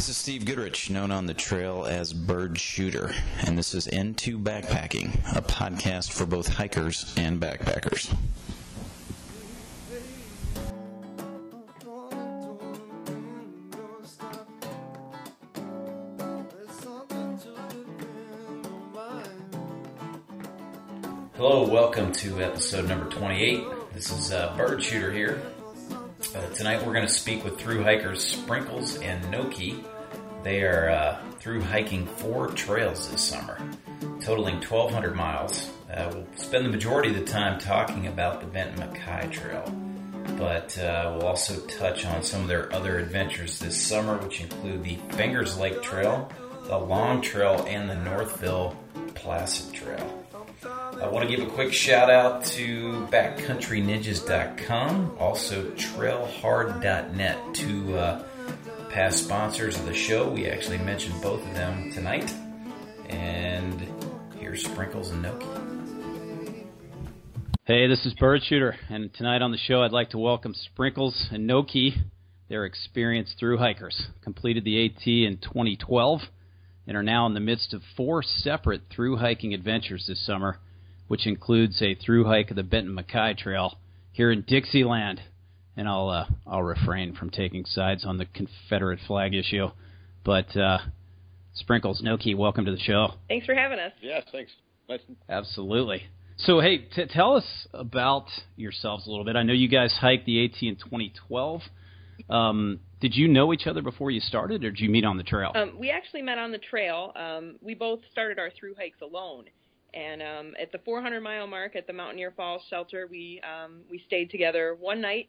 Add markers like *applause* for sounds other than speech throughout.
This is Steve Goodrich, known on the trail as Bird Shooter, and this is N2 Backpacking, a podcast for both hikers and backpackers. Hello, welcome to episode number 28. This is uh, Bird Shooter here. Tonight we're going to speak with through hikers Sprinkles and NoKey. They are uh, through hiking four trails this summer, totaling 1,200 miles. Uh, we'll spend the majority of the time talking about the Benton MacKaye Trail, but uh, we'll also touch on some of their other adventures this summer, which include the Fingers Lake Trail, the Long Trail, and the Northville Placid Trail. I want to give a quick shout out to backcountryninjas.com, also trailhard.net, two uh, past sponsors of the show. We actually mentioned both of them tonight. And here's Sprinkles and NoKey. Hey, this is Bird Shooter, and tonight on the show I'd like to welcome Sprinkles and NoKey. They're experienced through hikers, completed the AT in 2012, and are now in the midst of four separate through hiking adventures this summer which includes a through hike of the Benton MacKaye Trail here in Dixieland. And I'll uh, I'll refrain from taking sides on the Confederate flag issue, but uh, Sprinkles NoKey, welcome to the show. Thanks for having us. Yes, thanks. Nice. Absolutely. So hey, t- tell us about yourselves a little bit. I know you guys hiked the AT in 2012. Um, did you know each other before you started, or did you meet on the trail? Um, we actually met on the trail. Um, we both started our through hikes alone, and um, at the 400 mile mark at the Mountaineer Falls shelter, we um, we stayed together one night,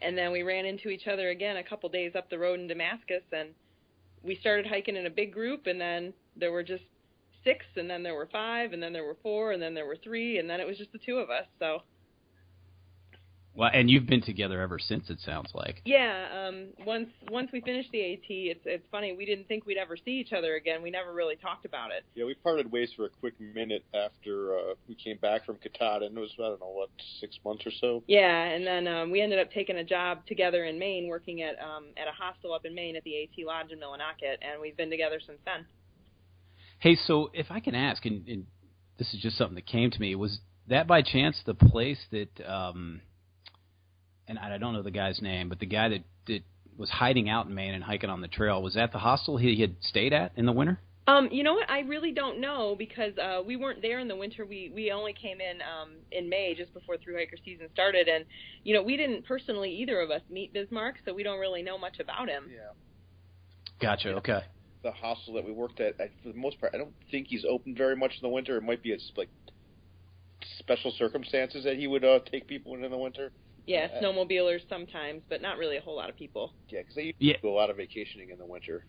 and then we ran into each other again a couple days up the road in Damascus, and we started hiking in a big group, and then there were just six, and then there were five, and then there were four, and then there were three, and then it was just the two of us. So well, and you've been together ever since. It sounds like. Yeah. Um, once once we finished the AT, it's it's funny. We didn't think we'd ever see each other again. We never really talked about it. Yeah, we parted ways for a quick minute after uh, we came back from Katahdin. It was I don't know what six months or so. Yeah, and then um, we ended up taking a job together in Maine, working at um, at a hostel up in Maine at the AT Lodge in Millinocket, and we've been together since then. Hey, so if I can ask, and, and this is just something that came to me, was that by chance the place that? Um, and I don't know the guy's name, but the guy that, that was hiding out in Maine and hiking on the trail was that the hostel he had stayed at in the winter? Um, you know what? I really don't know because uh, we weren't there in the winter. We we only came in um, in May, just before through hiker season started, and you know we didn't personally either of us meet Bismarck, so we don't really know much about him. Yeah. Gotcha. Okay. The hostel that we worked at, I, for the most part, I don't think he's open very much in the winter. It might be it's like special circumstances that he would uh, take people in in the winter. Yeah, snowmobilers sometimes, but not really a whole lot of people. Yeah, because they Yeah. do a lot of vacationing in the winter.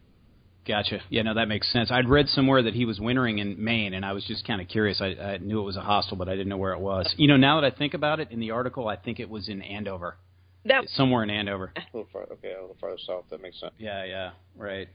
Gotcha. Yeah, no, that makes sense. I'd read somewhere that he was wintering in Maine, and I was just kind of curious. I, I knew it was a hostel, but I didn't know where it was. You know, now that I think about it, in the article, I think it was in Andover, That somewhere in Andover. *laughs* A little far, okay, a little farther south. That makes sense. Yeah, yeah, right.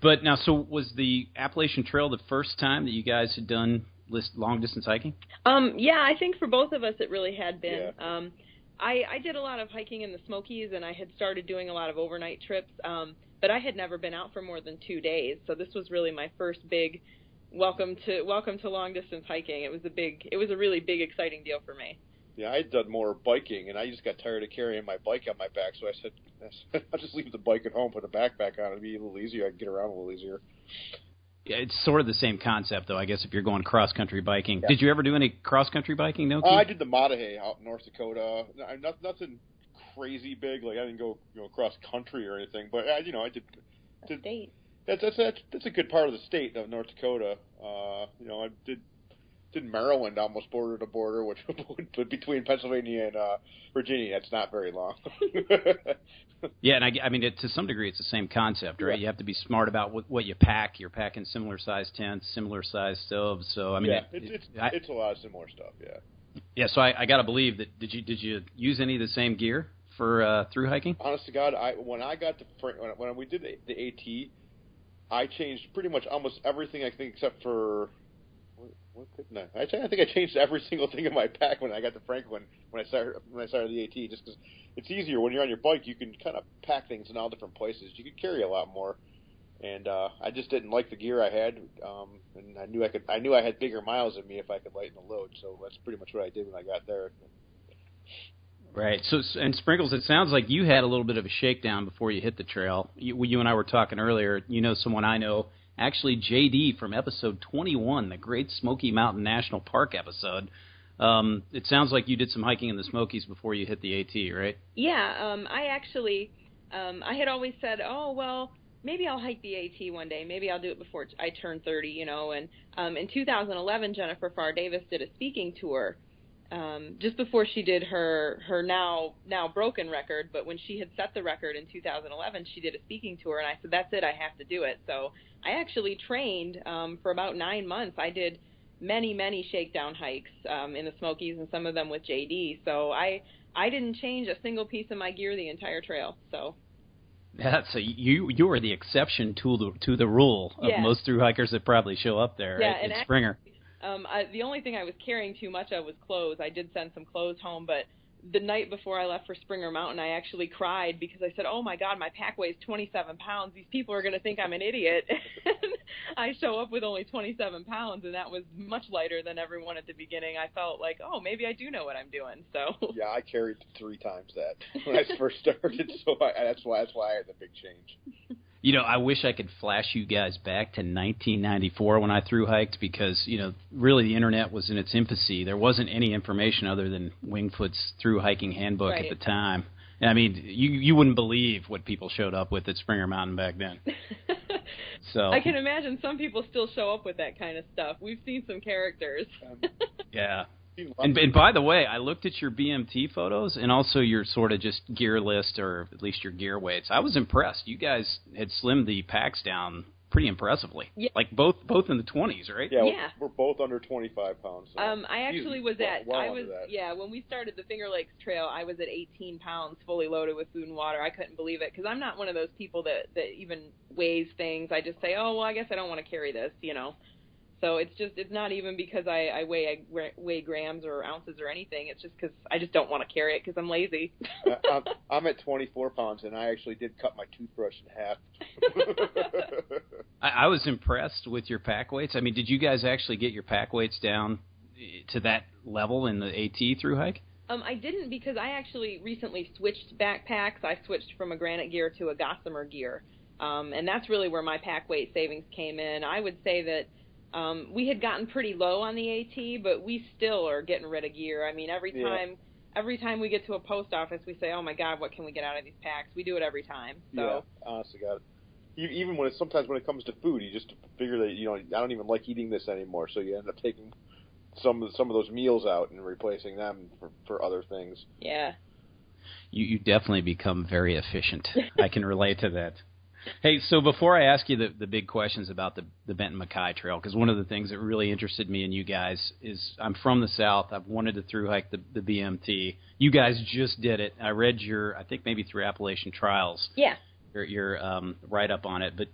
But now, so was the Appalachian Trail the first time that you guys had done list long distance hiking? Um, yeah, I think for both of us it really had been. Yeah. Um, I, I did a lot of hiking in the Smokies, and I had started doing a lot of overnight trips, um, but I had never been out for more than two days. So this was really my first big welcome to welcome to long distance hiking. It was a big, it was a really big, exciting deal for me. Yeah, I had done more biking, and I just got tired of carrying my bike on my back, so I said, *laughs* I'll just leave the bike at home, put a backpack on, it'd be a little easier. I can get around a little easier. Yeah, it's sort of the same concept, though. I guess if you're going cross country biking, did you ever do any cross country biking? No. Uh, I did the Maah Daah Hey out in North Dakota. I- Not, nothing crazy big, like I didn't go you know cross country or anything, but I, you know I did. did State. that's, that's that's that's a good part of the state of North Dakota. Uh, you know I did did Maryland almost border to border, which *laughs* between Pennsylvania and uh, Virginia, that's not very long. *laughs* Yeah, and I, I mean, it, to some degree, it's the same concept, right? Yeah. You have to be smart about what, what you pack. You're packing similar size tents, similar size stoves. So I mean, yeah, it- it's it's, I- it's a lot of similar stuff. Yeah. yeah. So I, I got to believe that did you did you use any of the same gear for uh, through hiking? honest to God, I when I got to when, when we did the, the AT, I changed pretty much almost everything I think except for what, what couldn't I? I, think I changed every *laughs* single thing in my pack when I got to Franklin when I started when I started the AT, just because it's easier when you're on your bike. You can kind of pack things in all different places. You can carry a lot more. and uh, I just didn't like the gear I had, um, and I knew I could. I knew I had bigger miles than me if I could lighten the load. So that's pretty much what I did when I got there. Right. So, and Sprinkles, it sounds like you had a little bit of a shakedown before you hit the trail. You, you and I were talking earlier. You know someone I know, actually JD from episode 21, the Great Smoky Mountain National Park episode. Um, it sounds like you did some hiking in the Smokies before you hit the AT, right? Yeah. Um, I actually, um, I had always said, oh well, maybe I'll hike the AT one day. Maybe I'll do it before I turn 30, you know. And um, in 2011, Jennifer Pharr Davis did a speaking tour um, just before she did her her now now broken record, but when she had set the record in 2011, she did a speaking tour, and I said, "That's it, I have to do it." So I actually trained um, for about nine months. I did many many shakedown hikes um, in the Smokies, and some of them with JD. So I I didn't change a single piece of my gear the entire trail. So. Yeah, so you you are the exception to the to the rule of Yeah. most through hikers that probably show up there Yeah, at actually- Springer. Um, I, the only thing I was carrying too much of was clothes. I did send some clothes home, but the night before I left for Springer Mountain, I actually cried because I said, "Oh my God, my pack weighs 27 pounds. These people are going to think I'm an idiot." *laughs* and I show up with only 27 pounds, and that was much lighter than everyone at the beginning. I felt like, "Oh, maybe I do know what I'm doing." So *laughs* Yeah, I carried three times that when I first started, *laughs* so I, that's why that's why I had the big change. You know, I wish I could flash you guys back to 1994 when I through hiked because, you know, really the internet was in its infancy. There wasn't any information other than Wingfoot's through hiking handbook Right. at the time. And I mean, you you wouldn't believe what people showed up with at Springer Mountain back then. *laughs* So I can imagine some people still show up with that kind of stuff. We've seen some characters. Yeah. Seen lots And, and by the way, I looked at your BMT photos and also your sort of just gear list or at least your gear weights. I was impressed. You guys had slimmed the packs down pretty impressively. Yeah. Like both both in the 20s, right? yeah, yeah. We're, we're both under 25 pounds. so- Um, I actually was at well I was yeah when we started the Finger Lakes Trail I was at 18 pounds fully loaded with food and water I couldn't believe it because I'm not one of those people that that even weighs things I just say oh well I guess I don't want to carry this you know so it's just it's not even because I I weigh I weigh grams or ounces or anything it's just because I just don't want to carry it because I'm lazy I- I'm, I'm at 24 pounds, and I actually did cut my toothbrush in half. *laughs* I, I was impressed with your pack weights. I mean, did you guys actually get your pack weights down eh, to that level in the AT through hike? Um, I didn't because I actually recently switched backpacks. I switched from a Granite gear to a Gossamer gear, um, and that's really where my pack weight savings came in. I would say that um, we had gotten pretty low on the AT, but we still are getting rid of gear. I mean, every Yeah. time, every time we get to a post office, we say, "Oh my God, what can we get out of these packs?" We do it every time. So yeah, honestly, got it. You, even when it's sometimes when it comes to food, you just figure that you know I don't even like eating this anymore, so you end up taking some of some of those meals out and replacing them for for other things. yeah. You, you definitely become very efficient. *laughs* I can relate to that. Hey, so before I ask you the, the big questions about the, the Benton MacKaye Trail, because one of the things that really interested me in you guys is I'm from the South. I've wanted to through hike the, the BMT. You guys just did it. I read your, I think maybe through Appalachian Trials, Yeah. your, your um, write up on it. But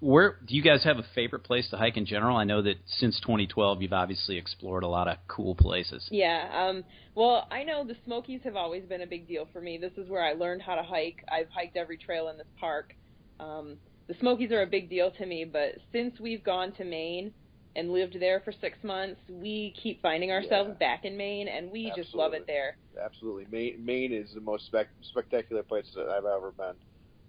where do you guys have a favorite place to hike in general? I know that since 2012, you've obviously explored a lot of cool places. Yeah. Um, well, I know the Smokies have always been a big deal for me. This is where I learned how to hike. I've hiked every trail in this park. Um, the Smokies are a big deal to me, but since we've gone to Maine and lived there for six months, we keep finding ourselves Yeah. back in Maine, and we just love it there. Absolutely, Maine, Maine is the most spec- spectacular place that I've ever been.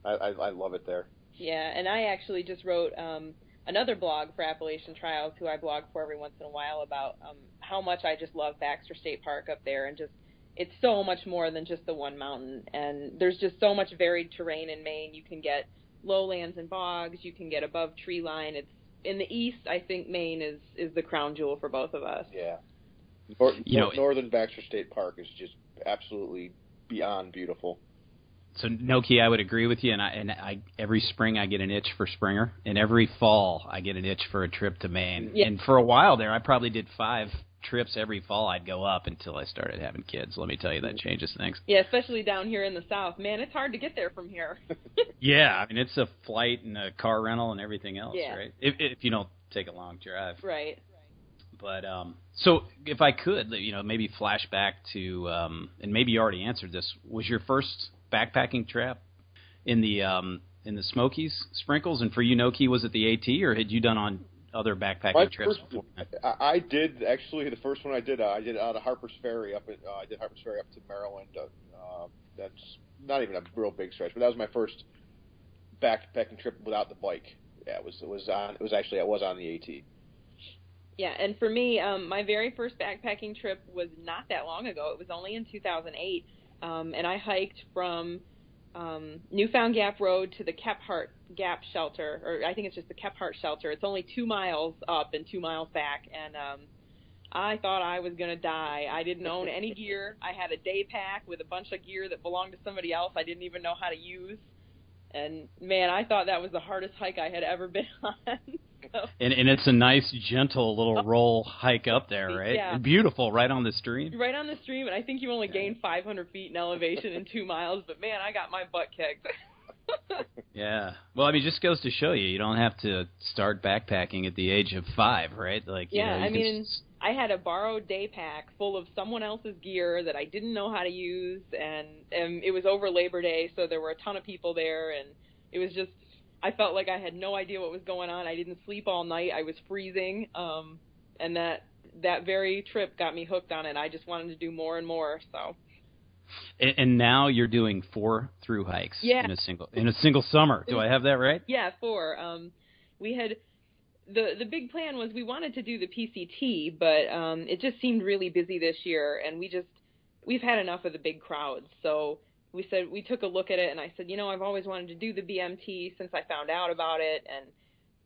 I, I, I love it there. Yeah, and I actually just wrote um, another blog for Appalachian Trials, who I blog for every once in a while, about um, how much I just love Baxter State Park up there, and just it's so much more than just the one mountain. And there's just so much varied terrain in Maine. You can get lowlands and bogs. You can get above tree line. It's in the east. I think Maine is is the crown jewel for both of us. Yeah, Nor- You know- Northern Baxter State Park is just absolutely beyond beautiful. So NoKey, I would agree with you, and I and I every spring I get an itch for Springer, and every fall I get an itch for a trip to Maine. Yeah. And for a while there, I probably did five trips every fall. I'd go up until I started having kids. Let me tell you, that changes things. Yeah, especially down here in the south. Man, it's hard to get there from here. *laughs* Yeah, I mean it's a flight and a car rental and everything else, Yeah. right? If if you don't take a long drive. right. But um, so if I could, you know, maybe flash back to, um, and maybe you already answered this. Was your first backpacking trip in the um, in the Smokies, Sprinkles, and for you, NoKey, was it the AT, or had you done on other backpacking My trips first, before? I, I did actually the first one I did. Uh, I did out of Harper's Ferry up. At, uh, I did Harper's Ferry up to Maryland. Uh, uh, that's not even a real big stretch, but that was my first backpacking trip without the bike. Yeah, it was it was on. It was actually I was on the AT. Yeah, and for me, um, my very first backpacking trip was not that long ago. It was only in 2008, um, and I hiked from um, Newfound Gap Road to the Kephart Gap Shelter, or I think it's just the Kephart Shelter. It's only two miles up and two miles back, and um, I thought I was gonna die. I didn't own any *laughs* gear. I had a day pack with a bunch of gear that belonged to somebody else. I didn't even know how to use. And man, I thought that was the hardest hike I had ever *laughs* been on. so, And, and it's a nice, gentle little oh. roll hike up there, right? Yeah. Beautiful, right on the stream. right on the stream, and I think you only gained 500 feet in elevation in two miles. But man, I got my butt kicked. *laughs* Yeah. Well, I mean, just goes to show you, you don't have to start backpacking at the age of five, right? Like, you Yeah, know, you I mean, s- I had a borrowed day pack full of someone else's gear that I didn't know how to use, and, and it was over Labor Day, so there were a ton of people there, and it was just. I felt like I had no idea what was going on. I didn't sleep all night. I was freezing, um, and that that very trip got me hooked on it. I just wanted to do more and more. So and, and now you're doing four through hikes Yeah. in a single in a single summer. Do I have that right? Yeah, four. Um, we had the the big plan was we wanted to do the PCT, but um, it just seemed really busy this year, and we just we've had enough of the big crowds. So we said we took a look at it, and I said, you know, I've always wanted to do the BMT since I found out about it, and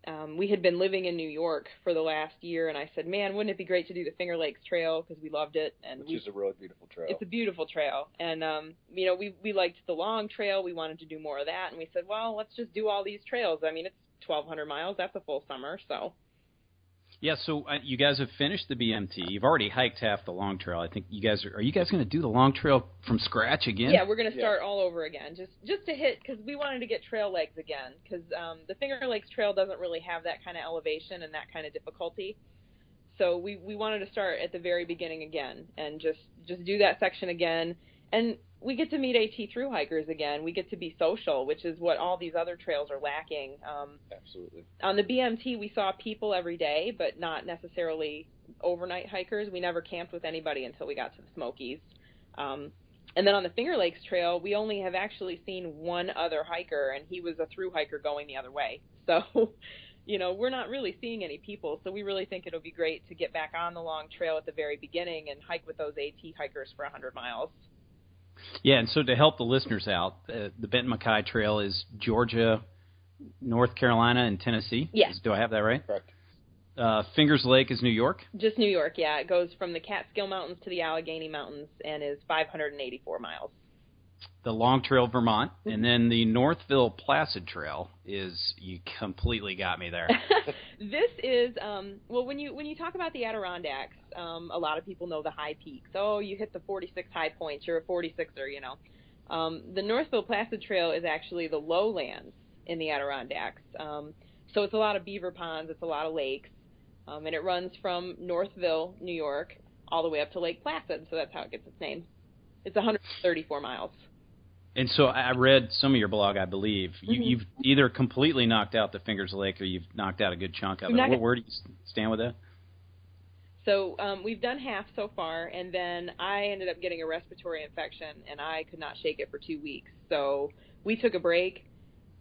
um, we had been living in New York for the last year, and I said, man, wouldn't it be great to do the Finger Lakes Trail because we loved it, and which we is a really beautiful trail. it's a beautiful trail, and um, you know we we liked the long trail. We wanted to do more of that, and we said, well, let's just do all these trails. I mean, it's 1,200 miles. That's a full summer, so Yeah. So uh, you guys have finished the BMT. You've already hiked half the long trail. I think you guys are. Are you guys going to do the long trail from scratch again? yeah, we're gonna Yeah. start all over again, just just to hit because we wanted to get trail legs again because um, the Finger Lakes Trail doesn't really have that kind of elevation and that kind of difficulty. So we we wanted to start at the very beginning again and just just do that section again, and we get to meet AT through hikers again. We get to be social, which is what all these other trails are lacking. Um, Absolutely. on the BMT, we saw people every day, but not necessarily overnight hikers. We never camped with anybody until we got to the Smokies. Um, and then on the Finger Lakes Trail, we only have actually seen one other hiker, and he was a through hiker going the other way. *laughs* So, you know, we're not really seeing any people. So we really think it'll be great to get back on the long trail at the very beginning and hike with those AT hikers for 100 miles. Yeah, and so to help the listeners out, uh, the Benton MacKaye Trail is Georgia, North Carolina, and Tennessee. Yes. Do I have that right? Correct. Uh, Fingers Lake is New York. Just New York, yeah. It goes from the Catskill Mountains to the Allegheny Mountains and is 584 miles. The Long Trail, Vermont, Mm-hmm. and then the Northville Placid Trail is. You completely got me there. *laughs* this is um, well when you when you talk about the Adirondacks, um, a lot of people know the high peaks. Oh, you hit the 46 high points. You're a 46er, you know. Um, the Northville Placid Trail is actually the lowlands in the Adirondacks. Um, so it's a lot of beaver ponds. It's a lot of lakes, um, and it runs from Northville, New York, all the way up to Lake Placid. So that's how it gets its name. It's 134 miles. And so I read some of your blog, I believe. You, Mhm. You've either completely knocked out the Fingers Lake or you've knocked out a good chunk of it. Where, do you stand with that? So um, we've done half so far, and then I ended up getting a respiratory infection, and I could not shake it for two weeks. So we took a break,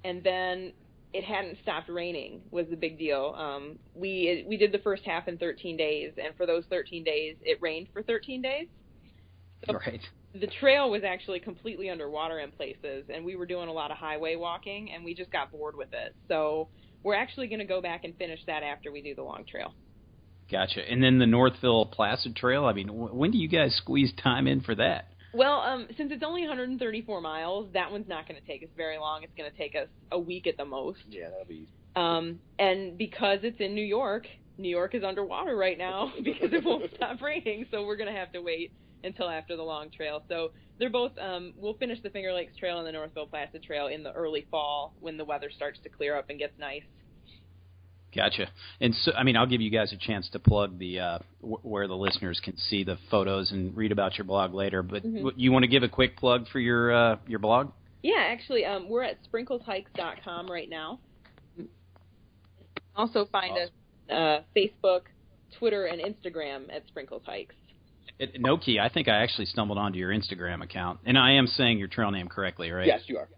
and then it hadn't stopped raining was the big deal. Um, we we did the first half in 13 days, and for those 13 days, it rained for 13 days. So Right. The trail was actually completely underwater in places, and we were doing a lot of highway walking, and we just got bored with it. So we're actually going to go back and finish that after we do the long trail. Gotcha. And then the Northville Placid Trail. I mean, wh- when do you guys squeeze time in for that? Well, um, since it's only 134 miles, that one's not going to take us very long. It's going to take us a week at the most. Yeah, that'll be. Um, and because it's in New York, New York is underwater right now *laughs* because it won't stop raining. So we're going to have to wait until after the long trail. So they're both. Um, we'll finish the Finger Lakes Trail and the Northville Placid Trail in the early fall when the weather starts to clear up and gets nice. Gotcha. And so, I mean, I'll give you guys a chance to plug the uh, wh- where the listeners can see the photos and read about your blog later. But Mhm. w- you want to give a quick plug for your uh, your blog? Yeah, actually, um, we're at sprinkleshikes.com right now. Also find Awesome. us uh, Facebook, Twitter, and Instagram at Sprinkles Hikes. It, NoKey, I think I actually stumbled onto your Instagram account, and I am saying your trail name correctly, right? Yes, you are.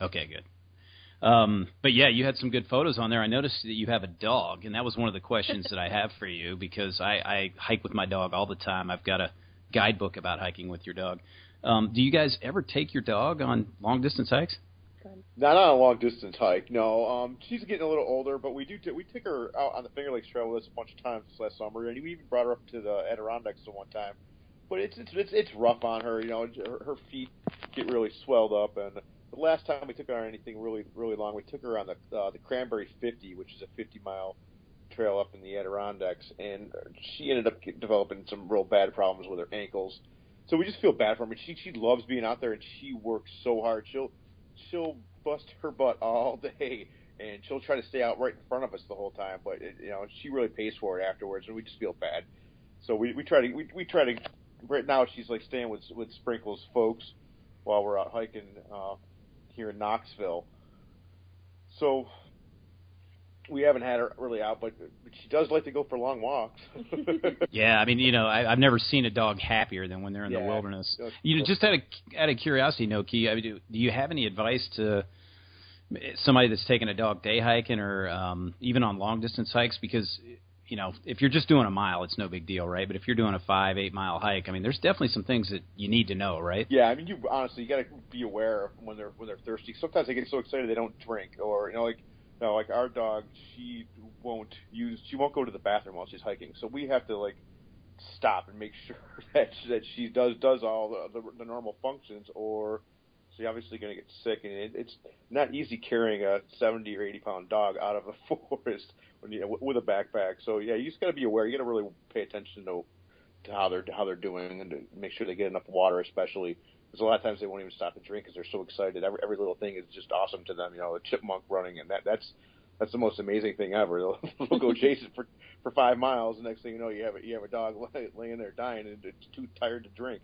Okay, good. Um, but yeah, you had some good photos on there. I noticed that you have a dog, and that was one of the questions that I *laughs* have for you because I, I hike with my dog all the time. I've got a guidebook about hiking with your dog. Um, do you guys ever take your dog on long distance hikes? Not on a long distance hike. No, um, she's getting a little older, but we do. T- we took her out on the Finger Lakes Trail with us a bunch of times this last summer, and we even brought her up to the Adirondacks the one time. But it's it's it's, it's rough on her. You know, her, her feet get really swelled up, and the last time we took her on anything really really long, we took her on the uh, the Cranberry 50, which is a 50 mile trail up in the Adirondacks, and she ended up developing some real bad problems with her ankles. So we just feel bad for her. She she loves being out there, and she works so hard. She'll she'll bust her butt all day, and she'll try to stay out right in front of us the whole time. But it, you know, she really pays for it afterwards, and we just feel bad. So we we try to we we try to. Right now, she's like staying with with Sprinkles folks while we're out hiking uh, here in Knoxville. So we haven't had her really out, but, but she does like to go for long walks. *laughs* Yeah, I mean, you know, I, I've never seen a dog happier than when they're in the wilderness. That's- You know, just out of out of curiosity, NoKey, I mean, do, do you have any advice to somebody that's taking a dog day hiking or um, even on long distance hikes? Because you know, if you're just doing a mile, it's no big deal, right? But if you're doing a five, eight mile hike, I mean, there's definitely some things that you need to know, right? Yeah, I mean, you honestly you got to be aware of when they're when they're thirsty. Sometimes they get so excited they don't drink, or you know, like know, like our dog, she won't use, she won't go to the bathroom while she's hiking. So we have to like stop and make *laughs* sure that she, that she does does all the, the, the normal functions, or she's obviously going to get sick. And it, it's not easy carrying a seventy or eighty pound dog out of a *laughs* forest when you with a backpack. So yeah, you just got to be aware. You got to really pay attention to to how they're how they're doing and to make sure they get enough water, especially because a lot of times they won't even stop to drink because they're so excited. Every every little thing is just awesome to them. You know, a chipmunk running and that that's that's the most amazing thing ever. They'll, *laughs* they'll go chase it for for five miles. The next thing you know, you have a, you have a dog *laughs* laying there dying and it's too tired to drink.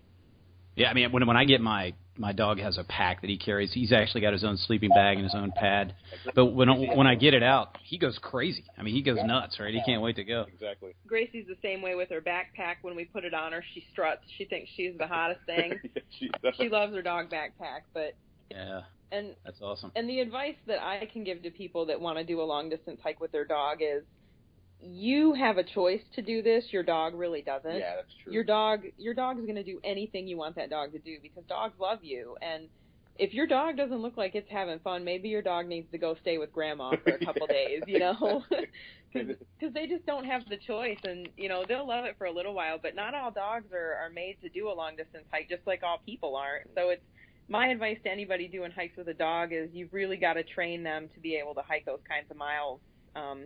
Yeah, I mean, when when I get my my dog has a pack that he carries. He's actually got his own sleeping bag and his own pad. But when when I get it out, he goes crazy. I mean, he goes nuts, right? He can't wait to go. Exactly. Gracie's the same way with her backpack. When we put it on her, she struts. She thinks she's the hottest *laughs* thing. she, she loves her dog backpack, but Yeah, and that's awesome. and the advice that I can give to people that want to do a long distance hike with their dog is you have a choice to do this. Your dog really doesn't. yeah, that's true. Your dog your dog's going to do anything you want that dog to do because dogs love you and if your dog doesn't look like it's having fun, maybe your dog needs to go stay with grandma for a couple *laughs* days, you know? Because *laughs* they just don't have the choice, and you know they'll love it for a little while. But not all dogs are are made to do a long distance hike, just like all people aren't. So it's my advice to anybody doing hikes with a dog is you've really got to train them to be able to hike those kinds of miles. Um,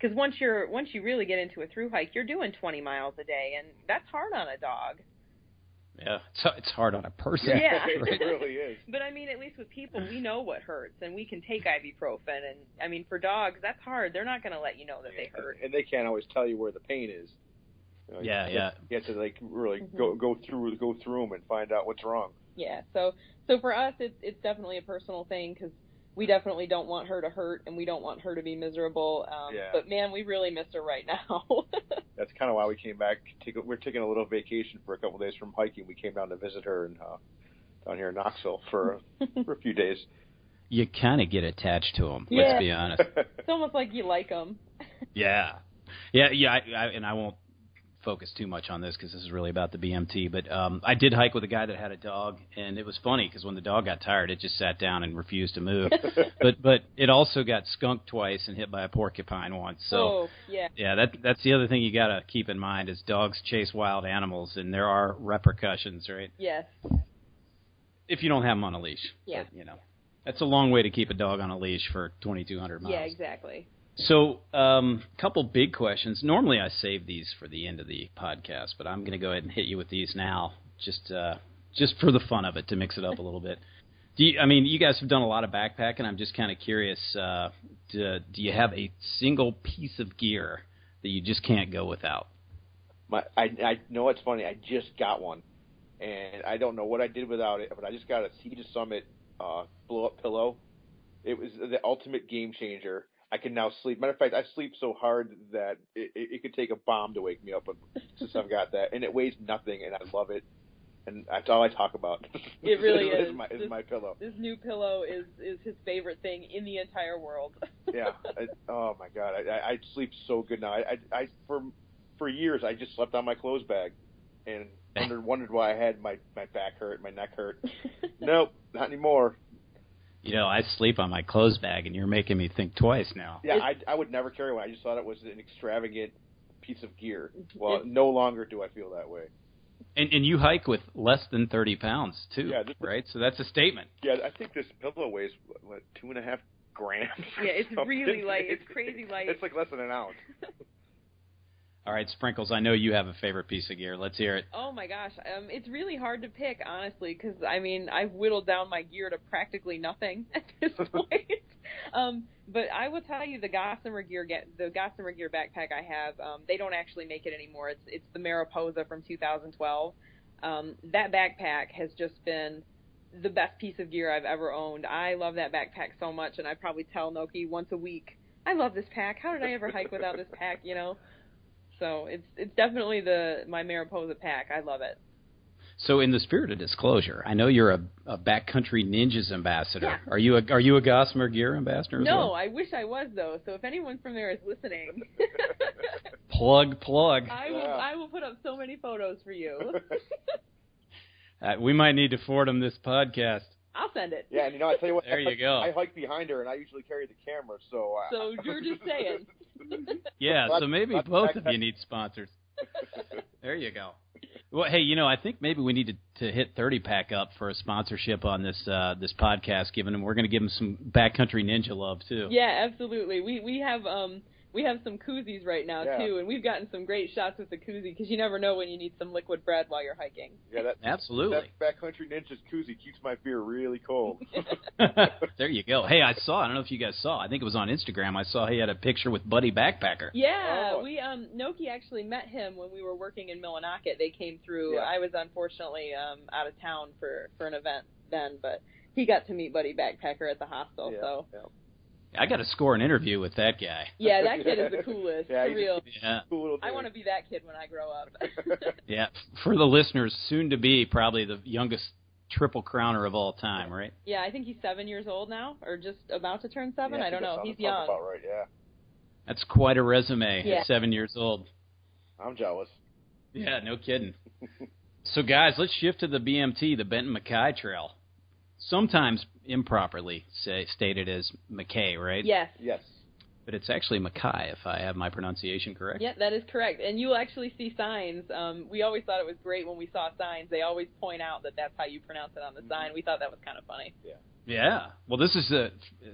Because once you're once you really get into a through hike, you're doing 20 miles a day, and that's hard on a dog. Yeah, it's it's hard on a person. Yeah. *laughs* it really is. But I mean, at least with people, we know what hurts, and we can take ibuprofen. And I mean, for dogs, that's hard. They're not going to let you know that they hurt. and they can't always tell you where the pain is. You know, Yeah, you yeah. Have, you have to like really Mhm. go go through go through them and find out what's wrong. Yeah. So so for us, it's it's definitely a personal thing because we definitely don't want her to hurt, and we don't want her to be miserable. Um, Yeah. But man, we really miss her right now. *laughs* That's kind of why we came back. Take, we're taking a little vacation for a couple of days from hiking. We came down to visit her and uh, down here in Knoxville for *laughs* for a few days. You kind of get attached to them. Yeah. Let's be honest. *laughs* it's almost like you like them. Yeah, yeah, yeah. I, I, and I won't focus too much on this because this is really about the BMT. But um, I did hike with a guy that had a dog, and it was funny because when the dog got tired, it just sat down and refused to move. *laughs* but but it also got skunked twice and hit by a porcupine once. So. oh yeah. Yeah, that that's the other thing you got to keep in mind is dogs chase wild animals and there are repercussions, right? Yes. If you don't have them on a leash. Yeah. But, you know. That's a long way to keep a dog on a leash for 2200 miles. Yeah. Exactly. So, um couple big questions. Normally I save these for the end of the podcast, but I'm going to go ahead and hit you with these now just uh just for the fun of it to mix it up a little bit. Do you, I mean, you guys have done a lot of backpacking. I'm just kind of curious. Uh, do, do you have a single piece of gear that you just can't go without? My, I, I know it's funny. I just got one, and I don't know what I did without it, but I just got a Sea to Summit uh, blow up pillow. It was the ultimate game changer. I can now sleep. Matter of fact, I sleep so hard that it, it, it could take a bomb to wake me up since I've got that, and it weighs nothing, and I love it. And that's all I talk about. It *laughs* really is, is. my is This- my pillow. This new pillow is is his favorite thing in the entire world. *laughs* Yeah. I, oh my god, I, I, I sleep so good now. I, I, I for for years I just slept on my clothes bag, and wondered wondered why I had my my back hurt, my neck hurt. *laughs* nope, not anymore. You know, I sleep on my clothes bag, and you're making me think twice now. Yeah, I I would never carry one. I just thought it was an extravagant piece of gear. Well, no longer do I feel that way. And, and you hike with less than 30 pounds, too, Yeah, this- right? So that's a statement. Yeah, I think this pillow weighs what two and a half grams. Yeah, it's *laughs* something. really light. It's crazy *laughs* light. It's like less than an ounce. *laughs* All right, Sprinkles, I know you have a favorite piece of gear. Let's hear it. Oh my gosh, um, it's really hard to pick honestly because I mean I've whittled down my gear to practically nothing *laughs* at this *laughs* point. um, but I will tell you the Gossamer gear, get the Gossamer gear backpack I have, um, they don't actually make it anymore. It's it's the Mariposa from 2012. Um, that backpack has just been the best piece of gear I've ever owned. I love that backpack so much, and I probably tell NoKey once a week, I love this pack. How did I ever hike without this pack? You know. So it's it's definitely the my Mariposa pack. I love it. So, in the spirit of disclosure, I know you're a, a backcountry ninjas ambassador. Yeah. Are you a are you a Gossamer gear ambassador? No, well? I wish I was though. So if anyone from there is listening, *laughs* *laughs* Plug, plug. I will Yeah. I will put up so many photos for you. *laughs* Uh, we might need to forward them this podcast. I'll send it. Yeah, and you know, I tell you what, There I, you go. I hike behind her, and I usually carry the camera, so. Uh, So you're just saying. Yeah, so maybe lots of both of you need sponsors. *laughs* There you go. Well, hey, you know, I think maybe we need to, to hit thirty pack up for a sponsorship on this uh, this podcast. Given them, we're going to give them some backcountry ninja love too. yeah, absolutely. We we have um we have some koozies right now Yeah. too, and we've gotten some great shots with the koozie because you never know when you need some liquid bread while you're hiking. yeah, that Absolutely. that backcountry ninja's koozie keeps my beer really cold. *laughs* *laughs* there you go. Hey, I saw. I don't know if you guys saw. I think it was on Instagram. I saw he had a picture with Buddy Backpacker. Yeah, Oh. we um NoKey actually met him when we were working in Millinocket. They came through. Yeah. I was unfortunately um out of town for for an event then, but he got to meet Buddy Backpacker at the hostel. yeah, So yeah. I got to score an interview with that guy. yeah, *laughs* that kid is the coolest. Yeah, for real. Yeah, Cool I want to be that kid when I grow up. *laughs* *laughs* yeah. For the listeners, soon to be probably the youngest triple crowner of all time, right? yeah, I think he's seven years old now, or just about to turn seven. Yeah, I don't know. He's young. About right, yeah. That's quite a resume Yeah. at seven years old. I'm jealous. Yeah, no kidding. so, guys, let's shift to the BMT, the Benton MacKaye Trail. Sometimes improperly say, stated as McKay, right? Yes. Yes. But it's actually MacKaye, if I have my pronunciation correct. Yeah, that is correct. And you'll actually see signs. Um, we always thought it was great when we saw signs. They always point out that that's how you pronounce it on the sign. We thought that was kind of funny. Yeah. Yeah. Well, this is a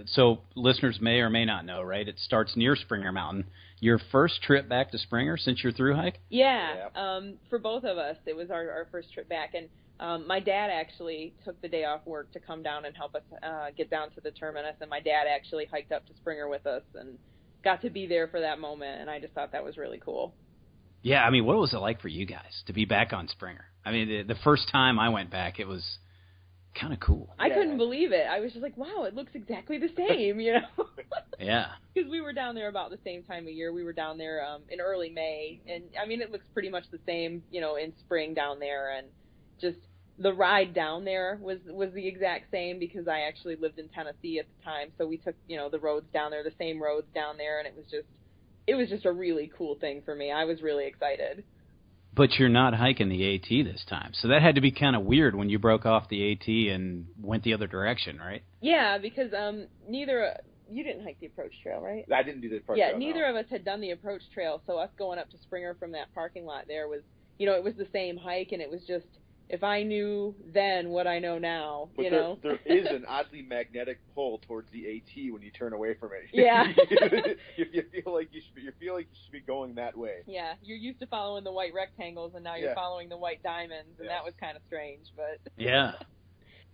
so listeners may or may not know, right? It starts near Springer Mountain. Your first trip back to Springer since your through hike? Yeah, um, for both of us, it was our, our first trip back, and um, my dad actually took the day off work to come down and help us uh, get down to the terminus, and my dad actually hiked up to Springer with us and got to be there for that moment, and I just thought that was really cool. Yeah. I mean, what was it like for you guys to be back on Springer? I mean, the, the first time I went back, it was kind of cool. I Yeah. couldn't believe it. I was just like, wow, it looks exactly the *laughs* same, you know. *laughs* Yeah. because we were down there about the same time of year. We were down there um, in early May, and I mean, it looks pretty much the same, you know, in spring down there, and just the ride down there was was the exact same because I actually lived in Tennessee at the time, so we took you know the roads down there, the same roads down there, and it was just it was just a really cool thing for me. I was really excited. But you're not hiking the AT this time. So that had to be kind of weird when you broke off the AT and went the other direction, right? Yeah, because um neither you didn't hike the approach trail, right? I didn't do the approach yeah, trail, no. neither of us had done the approach trail, so us going up to Springer from that parking lot there was, you know, it was the same hike, and it was just if I knew then what I know now, But you there, know. there is an *laughs* oddly magnetic pull towards the AT when you turn away from it. *laughs* Yeah. *laughs* you, you feel like you should. Be, you feel like you should be going that way. yeah, you're used to following the white rectangles, and now you're Yeah. following the white diamonds, and Yes. that was kind of strange, but Yeah.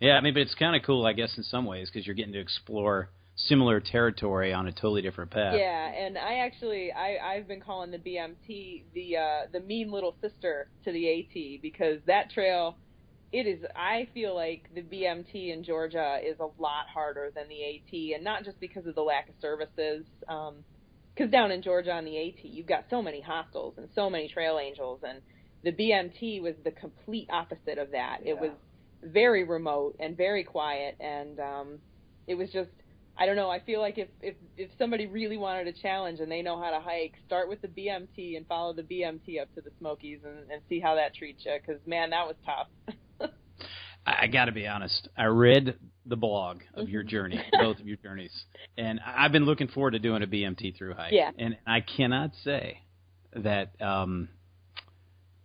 Yeah, I mean, but it's kind of cool, I guess, in some ways, because you're getting to explore similar territory on a totally different path. Yeah, and I actually I I've been calling the BMT the uh the mean little sister to the AT because that trail it is. I feel like the BMT in Georgia is a lot harder than the AT, and not just because of the lack of services. um Because um, down in Georgia on the AT, you've got so many hostels and so many trail angels, and the BMT was the complete opposite of that. Yeah. It was very remote and very quiet, and um, it was just I don't know. I feel like if if if somebody really wanted a challenge and they know how to hike, start with the BMT and follow the BMT up to the Smokies and, and see how that treats you. Because man, that was tough. *laughs* I, I got to be honest. I read the blog of your Mm-hmm. journey, both of your journeys, and I've been looking forward to doing a BMT through hike. Yeah. And I cannot say that um,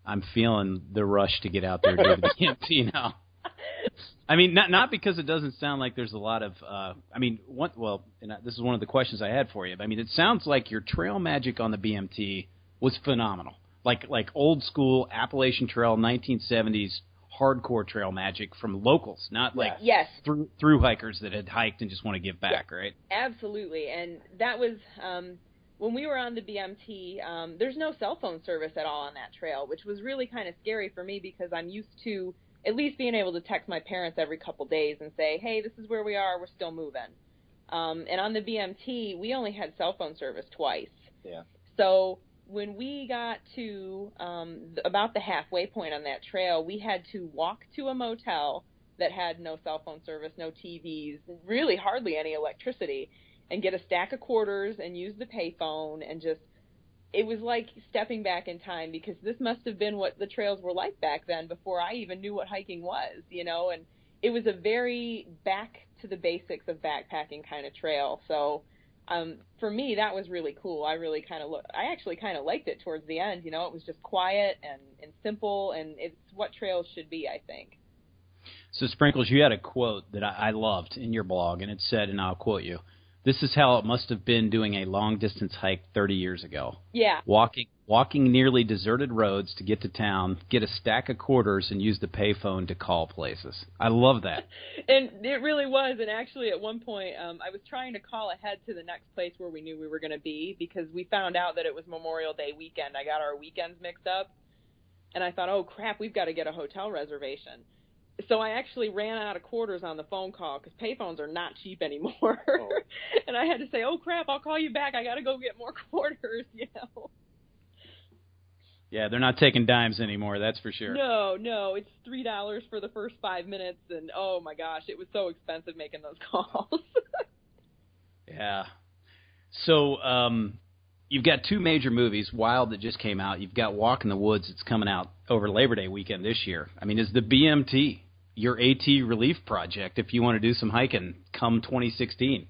I'm feeling the rush to get out there and do the BMT now. *laughs* I mean, not not because it doesn't sound like there's a lot of. Uh, I mean, one, well, and I- this is one of the questions I had for you. But I mean, it sounds like your trail magic on the BMT was phenomenal, like like old school Appalachian Trail, 1970s hardcore trail magic from locals, not like yes, through through hikers that had hiked and just want to give back, right? absolutely. And that was um, when we were on the BMT. Um, there's no cell phone service at all on that trail, which was really kind of scary for me because I'm used to at least being able to text my parents every couple days and say, "Hey, this is where we are. We're still moving." Um, and on the BMT, we only had cell phone service twice. Yeah. So when we got to um, about the halfway point on that trail, we had to walk to a motel that had no cell phone service, no TVs, really hardly any electricity, and get a stack of quarters and use the payphone and just. It was like stepping back in time because this must have been what the trails were like back then before I even knew what hiking was, you know, and it was a very back to the basics of backpacking kind of trail. So um, for me, that was really cool. I really kind of look. I actually kind of liked it towards the end. You know, it was just quiet and and simple, and it's what trails should be. I think. So Sprinkles, you had a quote that I, I loved in your blog, and it said, and I'll quote you: "This is how it must have been doing a long distance hike 30 years ago." Yeah. walking walking nearly deserted roads to get to town, get a stack of quarters, and use the payphone to call places. I love that. *laughs* And it really was. And actually, at one point, um, I was trying to call ahead to the next place where we knew we were going to be because we found out that it was Memorial Day weekend. I got our weekends mixed up, and I thought, oh crap, we've got to get a hotel reservation. So I actually ran out of quarters on the phone call because payphones are not cheap anymore. Oh. *laughs* and I had to say, oh crap, I'll call you back. I got to go get more *laughs* quarters, you know. Yeah, they're not taking dimes anymore. That's for sure. No, no, it's three dollars for the first five minutes, and oh my gosh, it was so expensive making those *laughs* calls. Yeah. So um, you've got two major movies, Wild that just came out. You've got Walk in the Woods that's coming out over Labor Day weekend this year. I mean, is the BMT your AT relief project if you want to do some hiking come 2016?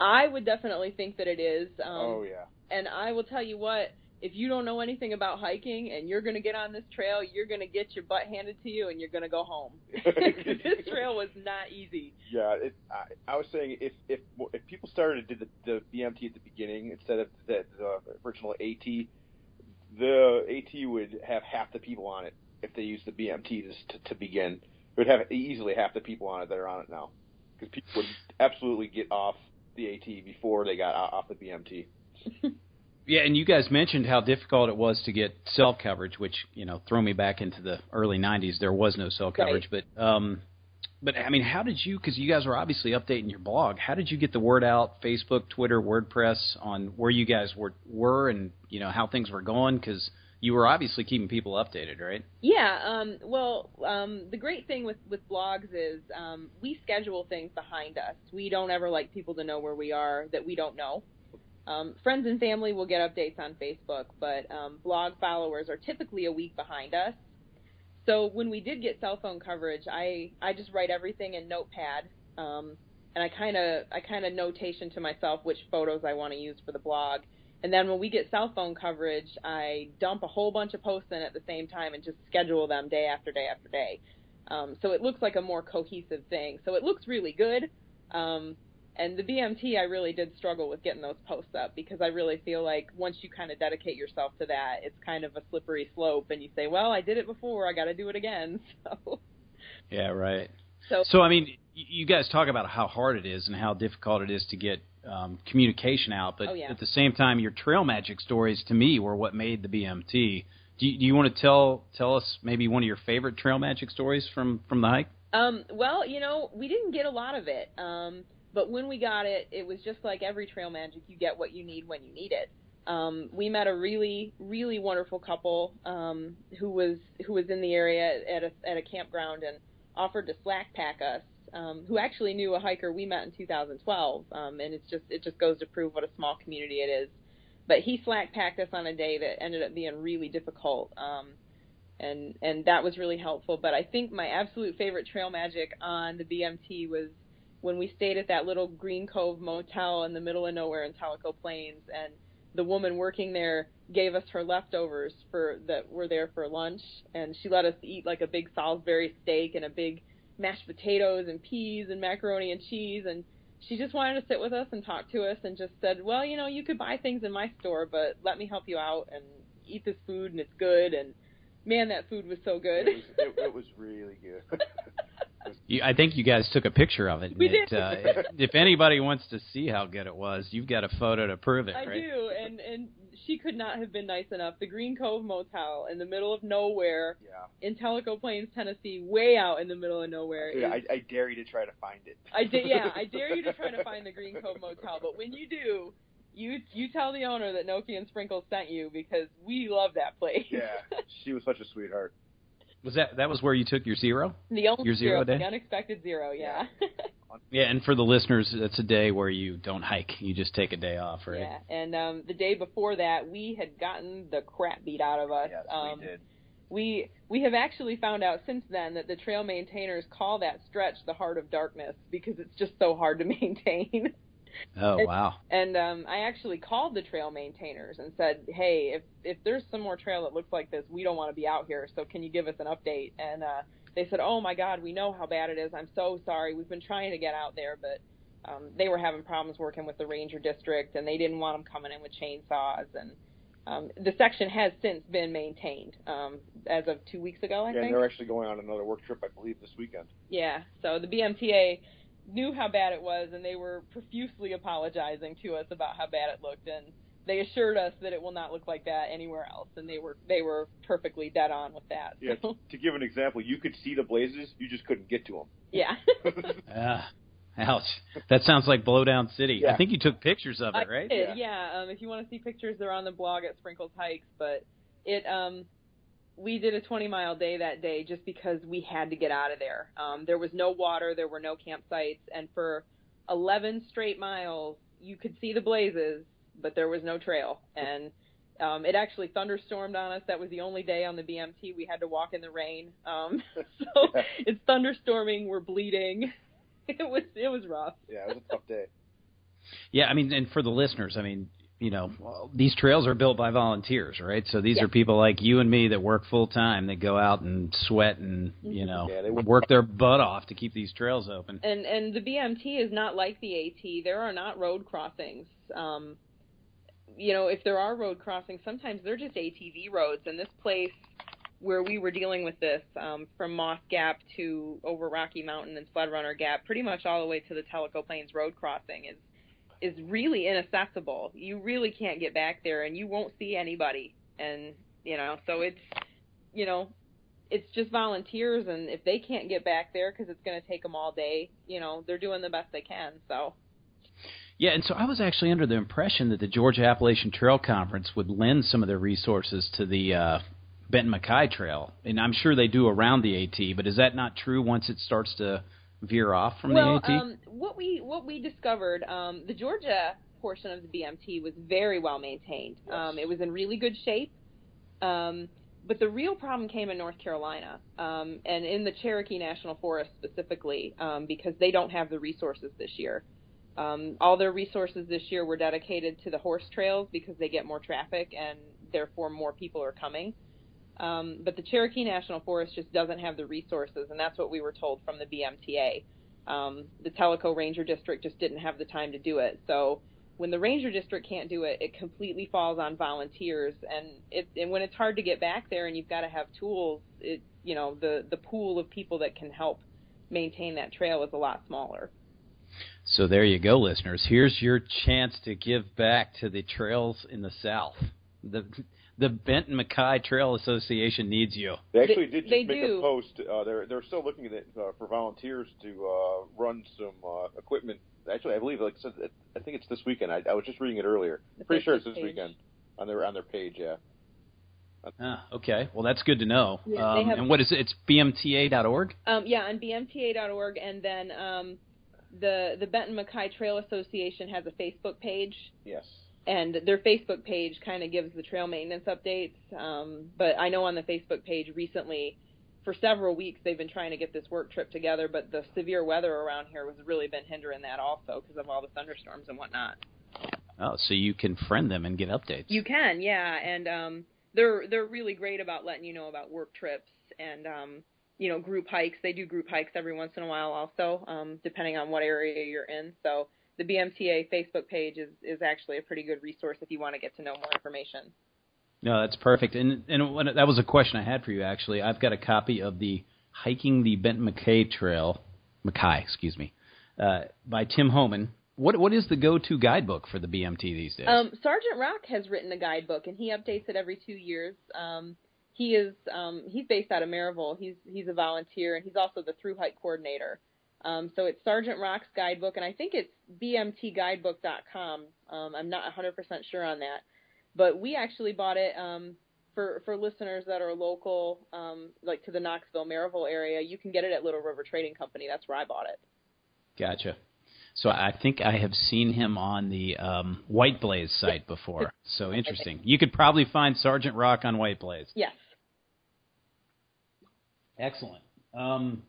I would definitely think that it is. Um, oh yeah. And I will tell you what, if you don't know anything about hiking and you're going to get on this trail, you're going to get your butt handed to you and you're going to go home. *laughs* *laughs* this trail was not easy. Yeah, it, I, I was saying if if if people started to do the, the BMT at the beginning instead of the, the original AT, the AT would have half the people on it if they used the BMT to, to, to begin. It would have easily half the people on it that are on it now, because people would absolutely get off the AT before they got off the BMT. *laughs* Yeah, and you guys mentioned how difficult it was to get cell coverage, which you know throw me back into the early '90s. There was no cell coverage, but um, but I mean, how did you? Because you guys were obviously updating your blog. How did you get the word out? Facebook, Twitter, WordPress on where you guys were were and you know how things were going because you were obviously keeping people updated, right? Yeah, um, well, um, the great thing with, with blogs is um, we schedule things behind us. We don't ever like people to know where we are that we don't know. Um, friends and family will get updates on Facebook, but um, blog followers are typically a week behind us. So when we did get cell phone coverage, I, I just write everything in Notepad, um, and I kind of I kind of notation to myself which photos I want to use for the blog. And then when we get cell phone coverage, I dump a whole bunch of posts in at the same time and just schedule them day after day after day. Um, so it looks like a more cohesive thing. So it looks really good. Um, and the BMT, I really did struggle with getting those posts up because I really feel like once you kind of dedicate yourself to that, it's kind of a slippery slope, and you say, "Well, I did it before, I got to do it again." *laughs* So, Yeah, right. so So I mean, you guys talk about how hard it is and how difficult it is to get um, communication out, but Oh, yeah. at the same time, your trail magic stories to me were what made the BMT Do you, do you want to tell tell us maybe one of your favorite trail magic stories from from the hike? Um, well, you know, we didn't get a lot of it, um, but when we got it, it was just like every trail magic. You get what you need when you need it. Um, we met a really, really wonderful couple um, who was who was in the area at a at a campground and offered to slack pack us. Um, who actually knew a hiker we met in 2012, um, and it's just it just goes to prove what a small community it is. But he slack packed us on a day that ended up being really difficult. Um, and and that was really helpful. But I think my absolute favorite trail magic on the BMT was when we stayed at that little Green Cove motel in the middle of nowhere in Tellico Plains, and the woman working there gave us her leftovers for that were there for lunch, and she let us eat like a big Salisbury steak and a big mashed potatoes and peas and macaroni and cheese and she just wanted to sit with us and talk to us and just said, "Well, you know, you could buy things in my store, but let me help you out and eat this food and it's good and man, that food was so good. It was, it, it was really good. *laughs* You, I think you guys took a picture of it. We it, did. Uh, if anybody wants to see how good it was, you've got a photo to prove it, I right? do, and and she could not have been nice enough. The Green Cove Motel in the middle of nowhere yeah. in Tellico Plains, Tennessee, way out in the middle of nowhere. Yeah, is- I, I dare you to try to find it. I did, yeah, I dare you to try to find the *laughs* Green Cove Motel, but when you do, you you tell the owner that NoKey and Sprinkles sent you because we love that place. Yeah, she was such a sweetheart. Was that that was where you took your zero? the only Your zero day? the unexpected zero, yeah. *laughs* Yeah, and for the listeners, that's a day where you don't hike. You just take a day off, right? Yeah, and um, the day before that, we had gotten the crap beat out of us. Yes, um, we did. We we have actually found out since then that the trail maintainers call that stretch the heart of darkness because it's just so hard to *laughs* maintain. Oh It- wow. And um, I actually called the trail maintainers and said, "Hey, if if there's some more trail that looks like this, we don't want to be out here. So can you give us an update?" And uh, they said, "Oh my God, we know how bad it is. I'm so sorry. We've been trying to get out there, but um, they were having problems working with the ranger district, and they didn't want them coming in with chainsaws. And um, the section has since been maintained um, as of two weeks ago, I Yeah, and think. they're actually going on another work trip, I believe, this weekend. Yeah, so the BMTA knew how bad it was, and they were profusely apologizing to us about how bad it looked, and they assured us that it will not look like that anywhere else, and they were they were perfectly dead on with that. Yeah, So, to give an example, you could see the blazes, you just couldn't get to them. yeah. them. *laughs* *laughs* Ah, ouch. That sounds like Blowdown City. I think you took pictures of I it, right? did, yeah. Um, if you want to see pictures, they're on the blog at Sprinkles Hikes. But it, um, we did a 20 mile day that day just because we had to get out of there. Um, there was no water, there were no campsites, and for 11 straight miles, you could see the blazes, but there was no trail. And um, it actually thunderstormed on us. That was the only day on the BMT we had to walk in the rain. Um, *laughs* so it's thunderstorming. We're bleeding. *laughs* It was it was rough. yeah, it was a tough day. Yeah, I mean, and for the listeners, I mean, you know, well, these trails are built by volunteers, right? So these Yeah. are people like you and me that work full time that go out and sweat and you know Yeah, they work- work their butt off to keep these trails open. And and the BMT is not like the AT. There are not road crossings. Um, you know, if there are road crossings, sometimes they're just ATV roads. And this place where we were dealing with this, um, from Moss Gap to over Rocky Mountain and Sled Runner Gap, pretty much all the way to the Tellico Plains road crossing is is really inaccessible. You really can't get back there, and you won't see anybody. And you know, so it's you know, it's just volunteers, and if they can't get back there because it's going to take them all day, you know, they're doing the best they can. So Yeah, and so I was actually under the impression that the Georgia Appalachian Trail Conference would lend some of their resources to the uh, Benton MacKaye Trail, and I'm sure they do around the AT. But is that not true once it starts to veer off from well, the AT? um, what we what we discovered, um, the Georgia portion of the BMT was very well maintained. Um, it was in really good shape. Um, but the real problem came in North Carolina, um, and in the Cherokee National Forest specifically, um, because they don't have the resources this year. Um, all their resources this year were dedicated to the horse trails because they get more traffic and therefore more people are coming. Um, but the Cherokee National Forest just doesn't have the resources, and that's what we were told from the BMTA. Um, the Tellico Ranger District just didn't have the time to do it. So when the Ranger District can't do it, it completely falls on volunteers, and it and when it's hard to get back there and you've got to have tools, it you know the the pool of people that can help maintain that trail is a lot smaller. So there you go, listeners. Here's your chance to give back to the trails in the South. The the Benton MacKaye Trail Association needs you. They actually did just they make do. a post. Uh, they're they're still looking at it, uh, for volunteers to uh, run some uh, equipment. Actually, I believe, like I said, I think it's this weekend. I, I was just reading it earlier. The Pretty sure it's this page. weekend on their on their page. Yeah. Ah, okay. Well, that's good to know. Yeah, um, have- and what is it? It's bmta.org. Um, yeah, on bmta.org, and then um, the the Benton MacKaye Trail Association has a Facebook page, Yes. And their Facebook page kind of gives the trail maintenance updates. Um, but I know on the Facebook page recently, for several weeks, they've been trying to get this work trip together, but the severe weather around here has really been hindering that also because of all the thunderstorms and whatnot. Oh, so you can friend them and get updates. You can, yeah, and um, they're they're really great about letting you know about work trips and um, you know group hikes. They do group hikes every once in a while, also, um, depending on what area you're in. So the BMTA Facebook page is is actually a pretty good resource if you want to get to know more information. No, that's perfect. And and when, that was a question I had for you actually. I've got a copy of the hiking the Benton McKay Trail, MacKaye, excuse me, uh, by Tim Homan. What what is the go-to guidebook for the BMT these days? Um, Sergeant Rock has written a guidebook, and he updates it every two years. Um, he is um, he's based out of Maryville. He's he's a volunteer, and he's also the through hike coordinator. Um, so it's Sergeant Rock's guidebook, and I think it's bmtguidebook.com. Um, I'm not 100% sure on that, but we actually bought it um, for for listeners that are local, um, like to the Knoxville, Maryville area. You can get it at Little River Trading Company. That's where I bought it. Gotcha. So I think I have seen him on the um, White Blaze site before. *laughs* So interesting. You could probably find Sergeant Rock on White Blaze. Yes. Excellent. Um,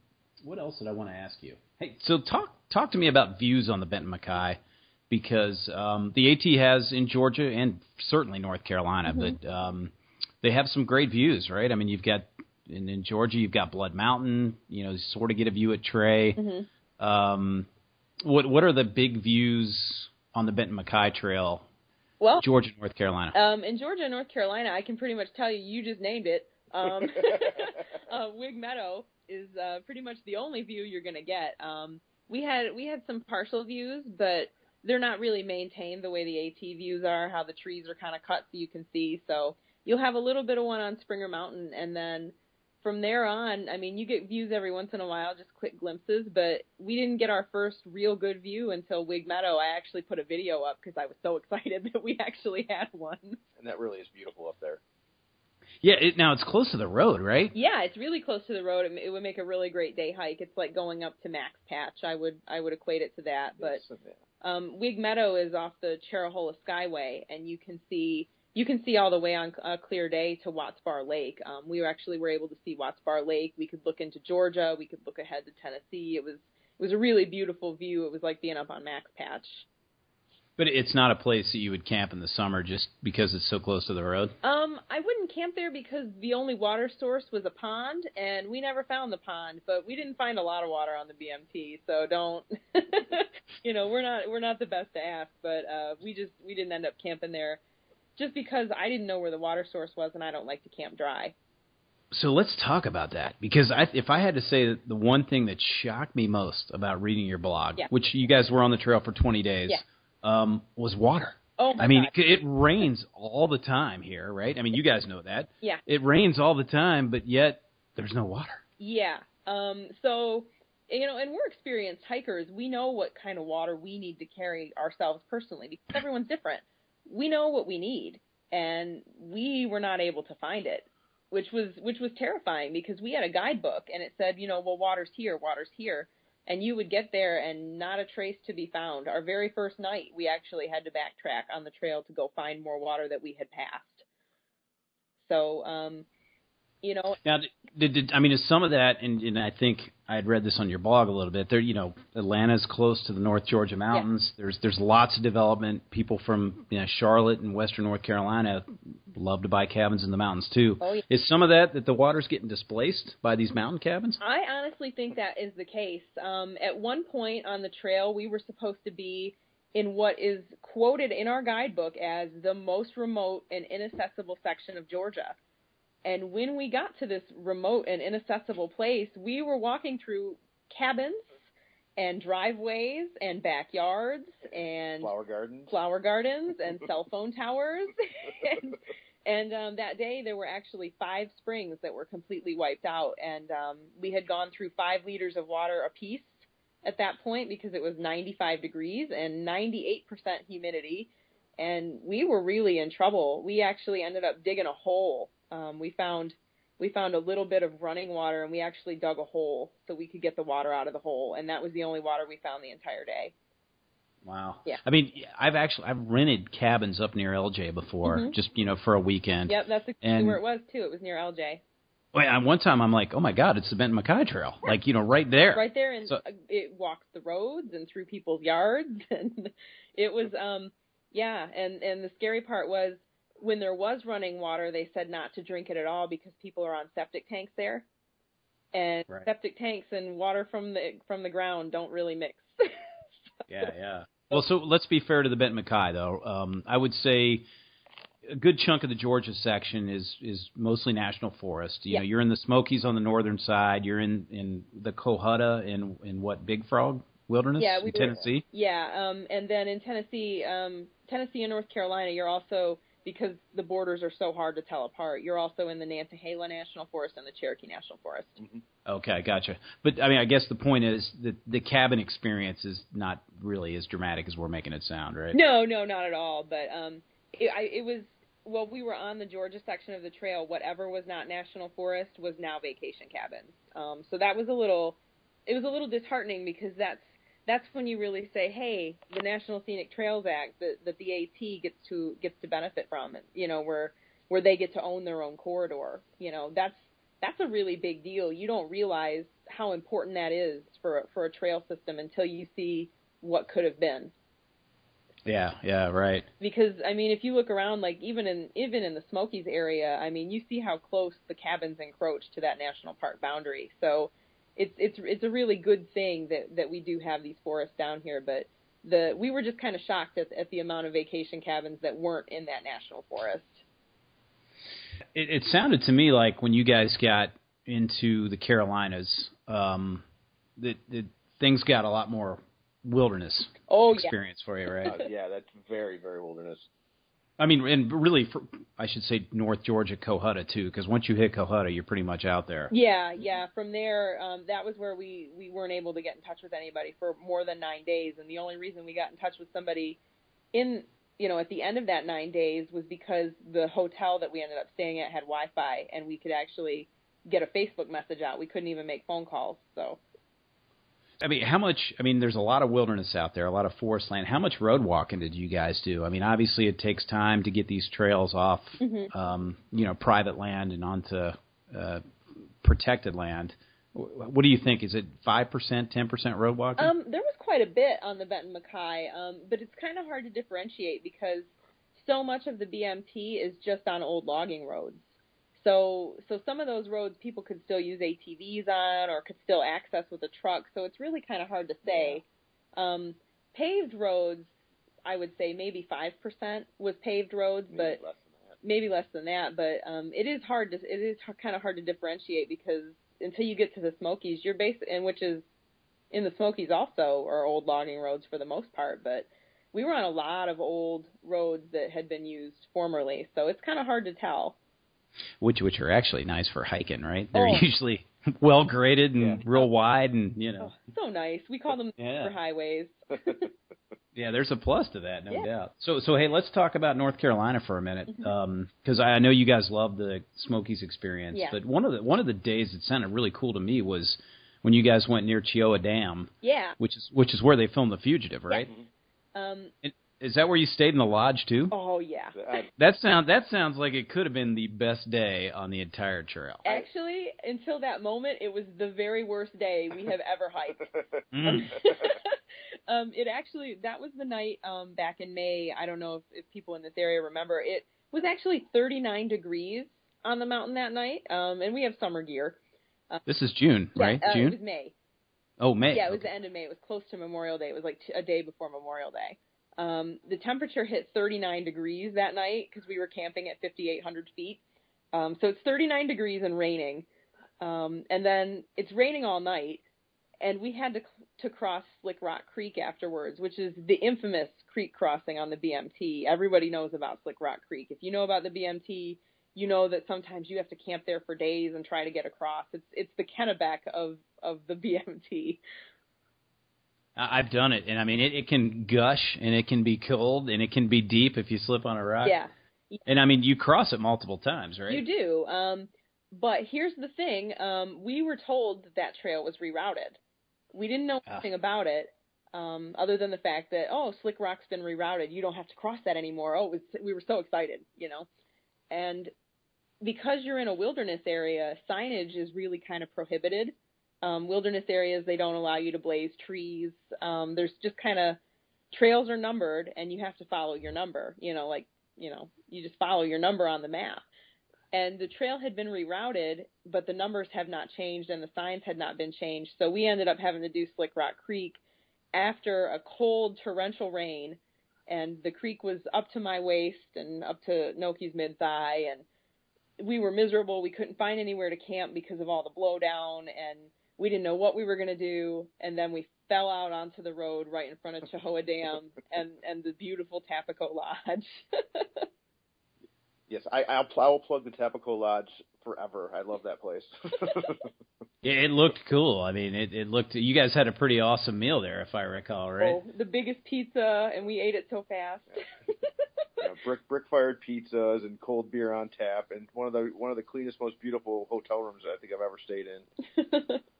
what else did I want to ask you? Hey, so talk talk to me about views on the Benton MacKaye, because um, the AT has in Georgia and certainly North Carolina, but um, they have some great views, right? I mean, you've got in, in Georgia, you've got Blood Mountain. You know, you sort of get a view at Tray. hmm Um, what what are the big views on the Benton MacKaye Trail, Well, Georgia, North Carolina? Um, in Georgia North Carolina, I can pretty much tell you, you just named it. Um, *laughs* uh, Whigg Meadow is uh, pretty much the only view you're going to get. Um, we had we had some partial views, but they're not really maintained the way the AT views are. How the trees are kind of cut so you can see. So you'll have a little bit of one on Springer Mountain, and then from there on, I mean, you get views every once in a while, just quick glimpses. But we didn't get our first real good view until Whigg Meadow. I actually put a video up because I was so *laughs* excited that we actually had one. and that really is beautiful up there. Yeah, it, now it's close to the road, right? Yeah, it's really close to the road. It, it would make a really great day hike. It's like going up to Max Patch. I would I would equate it to that. But um, Whigg Meadow is off the Cherohala Skyway, and you can see you can see all the way on a clear day to Watts Bar Lake. Um, we were actually were able to see Watts Bar Lake. We could look into Georgia. We could look ahead to Tennessee. It was it was a really beautiful view. It was like being up on Max Patch. But it's not a place that you would camp in the summer just because it's so close to the road. Um, I wouldn't camp there because the only water source was a pond, and we never found the pond. But we didn't find a lot of water on the BMT, so don't. *laughs* you know, we're not we're not the best to ask, but uh, we just we didn't end up camping there, just because I didn't know where the water source was, and I don't like to camp dry. So let's talk about that because I, if I had to say that the one thing that shocked me most about reading your blog, Yeah. which you guys were on the trail for 20 days, Yeah. Um, was water. Oh my I mean, it, it rains all the time here, right? I mean, you guys know that. Yeah. It rains all the time, but yet there's no water. Yeah. Um, so, you know, and we're experienced hikers. We know what kind of water we need to carry ourselves personally because *laughs* everyone's different. We know what we need, and we were not able to find it, which was which was terrifying because we had a guidebook and it said, you know, well, water's here, water's here, and you would get there and not a trace to be found. Our very first night, we actually had to backtrack on the trail to go find more water that we had passed. So, um, you know, Now, did, did I mean is some of that, and, and I think I had read this on your blog a little bit. There, you know, Atlanta's close to the North Georgia mountains. There's there's lots of development. People from you know, Charlotte and Western North Carolina love to buy cabins in the mountains too. Oh, yeah. Is some of that that the water's getting displaced by these mountain cabins? I honestly think that is the case. Um, at one point on the trail, we were supposed to be in what is quoted in our guidebook as the most remote and inaccessible section of Georgia. And when we got to this remote and inaccessible place, we were walking through cabins and driveways and backyards and Flower gardens. flower gardens and *laughs* cell phone towers *laughs* and And um, that day, there were actually five springs that were completely wiped out, and um, we had gone through five liters of water apiece at that point because it was 95 degrees and 98% humidity, and we were really in trouble. We actually ended up digging a hole. Um, we found we found a little bit of running water, and we actually dug a hole so we could get the water out of the hole, and that was the only water we found the entire day. Wow. Yeah. I mean, I've actually I've rented cabins up near LJ before, Mhm. just you know for a weekend. Yep, that's exactly And- where it was too. It was near LJ. Wait, and one time I'm like, oh my god, it's the Benton MacKaye Trail, like you know right there. right there and So- it walks the roads and through people's yards *laughs* and it was um yeah and and the scary part was when there was running water they said not to drink it at all because people are on septic tanks there and Right. septic tanks and water from the from the ground don't really mix *laughs* Yeah, yeah. Well, so let's be fair to the Benton MacKaye though. Um, I would say a good chunk of the Georgia section is is mostly national forest. You Yeah. know, you're in the Smokies on the northern side. You're in in the Cohutta in in what Big Frog Wilderness Yeah, we in were- Tennessee. yeah um and then in Tennessee um Tennessee and North Carolina you're also because the borders are so hard to tell apart you're also in the Nantahala National Forest and the Cherokee National Forest Okay, gotcha. But I mean, I guess the point is that the cabin experience is not really as dramatic as we're making it sound, right? No, no, not at all. But um, it, I, it was well, we were on the Georgia section of the trail. Whatever was not national forest was now vacation cabins. Um, so that was a little, it was a little disheartening because that's that's when you really say, hey, the National Scenic Trails Act that that the AT gets to gets to benefit from, you know, where where they get to own their own corridor. You know, that's that's a really big deal. You don't realize how important that is for for a trail system until you see what could have been Yeah, yeah, right. because I mean, if you look around, like even in even in the Smokies area, I mean, you see how close the cabins encroach to that national park boundary. So it's it's it's a really good thing that that we do have these forests down here. But the we were just kind of shocked at at the amount of vacation cabins that weren't in that national forest. It, it sounded to me like when you guys got into the Carolinas, um, that, that things got a lot more wilderness Oh yeah, experience for you, right? Uh, yeah, that's very very wilderness. I mean, and really, for, I should say North Georgia, Cohutta too, because once you hit Cohutta, you're pretty much out there. Yeah, yeah. From there, um, that was where we we weren't able to get in touch with anybody for more than nine days, and the only reason we got in touch with somebody in you know at the end of that nine days was because the hotel that we ended up staying at had Wi-Fi, and we could actually get a Facebook message out. We couldn't even make phone calls, so. I mean, how much? I mean, there's a lot of wilderness out there, a lot of forest land. How much road walking did you guys do? I mean, obviously, it takes time to get these trails off, Mhm. um, you know, private land and onto uh, protected land. What do you think? Is it five percent, ten percent road walking? Um, there was quite a bit on the Benton MacKaye, um, but it's kind of hard to differentiate because so much of the BMT is just on old logging roads. So, so some of those roads people could still use ATVs on or could still access with a truck. So it's really kind of hard to say. Um, paved roads, I would say maybe five percent was paved roads, Maybe but less maybe less than that, but um, it is hard to it is kind of hard to differentiate because until you get to the Smokies, you're basically and which is in the Smokies also are old logging roads for the most part, but we were on a lot of old roads that had been used formerly, so it's kind of hard to tell. Which which are actually nice for hiking, right? They're Oh. usually *laughs* well graded and Yeah. real wide, and you know, Oh, so nice. We call them *laughs* Yeah. for highways. *laughs* yeah, there's a plus to that, no Yeah. doubt. So so hey, let's talk about North Carolina for a minute, because I I know you guys love the Smokies experience. Yeah. But one of the one of the days that sounded really cool to me was when you guys went near Cheoah Dam, Yeah. which is which is where they filmed The Fugitive, right? Um. Is that where you stayed in the lodge too? Oh yeah. That sound that sounds like it could have been the best day on the entire trail. Actually, until that moment, it was the very worst day we have ever hiked. *laughs* Mm. *laughs* um, it actually that was the night um, back in May. I don't know if, if people in this area remember. It was actually 39 degrees on the mountain that night, um, and we have summer gear. This is June, Yeah, right? uh, It June. was May. Oh, May. Yeah, it was Okay. the end of May. It was close to Memorial Day. It was like t- a day before Memorial Day. Um, the temperature hit 39 degrees that night because we were camping at 5,800 feet. Um, so it's 39 degrees and raining. Um, and then it's raining all night. and we had to to cross Slick Rock Creek afterwards, which is the infamous creek crossing on the BMT. Everybody knows about Slick Rock Creek. If you know about the BMT, you know that sometimes you have to camp there for days and try to get across. It's it's the Kennebec of of the *laughs* BMT. I've done it, and I mean, it, it can gush, and it can be cold, and it can be deep if you slip on a rock. Yeah. And I mean, you cross it multiple times, right? You do. Um, but here's the thing: um, we were told that that trail was rerouted. We didn't know anything ah. about it, um, other than the fact that oh, Slick Rock's been rerouted. You don't have to cross that anymore. Oh, was, we were so excited, you know. And because you're in a wilderness area, signage is really kind of prohibited. Um, wilderness areas they don't allow you to blaze trees. Um, there's just kind of trails are numbered, and you have to follow your number. You know, like you know, you just follow your number on the map. And the trail had been rerouted, but the numbers have not changed and the signs had not been changed. So we ended up having to do Slick Rock Creek after a cold torrential rain and the creek was up to my waist and up to NoKey's mid thigh and we were miserable. We couldn't find anywhere to camp because of all the blowdown and we didn't know what we were going to do and then we fell out onto the road right in front of Cheoah Dam *laughs* and and the beautiful Tapoco Lodge. yes, I I'll, I will plug the Tapoco Lodge forever. I love that place. *laughs* Yeah, it looked cool. I mean, it it looked. You guys had a pretty awesome meal there, if I recall, right? Oh, the biggest pizza, and we ate it so fast. yeah, brick brick fired pizzas and cold beer on tap, and one of the one of the cleanest, most beautiful hotel rooms I think I've ever stayed in. *laughs*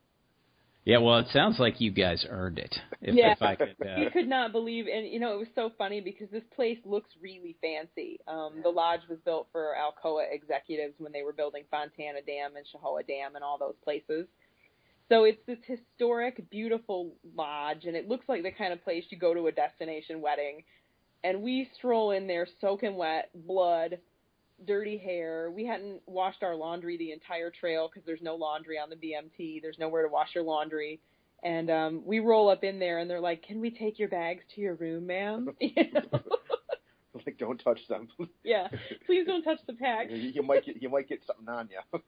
Yeah, well, it sounds like you guys earned it. If, yeah, if I could, uh... you could not believe, and you know, it was so funny because this place looks really fancy. Um, the lodge was built for Alcoa executives when they were building Fontana Dam and Cheoah Dam and all those places. So it's this historic, beautiful lodge, and it looks like the kind of place you go to a destination wedding. And we stroll in there soaking wet, blood, dirty hair. We hadn't washed our laundry the entire trail because there's no laundry on the BMT. There's nowhere to wash your laundry. And um we roll up in there and they're like, "Can we take your bags to your room, ma'am?" *laughs* You know? *laughs* like, don't touch them. *laughs* yeah, please don't touch the packs. you, you might get you might get something on you.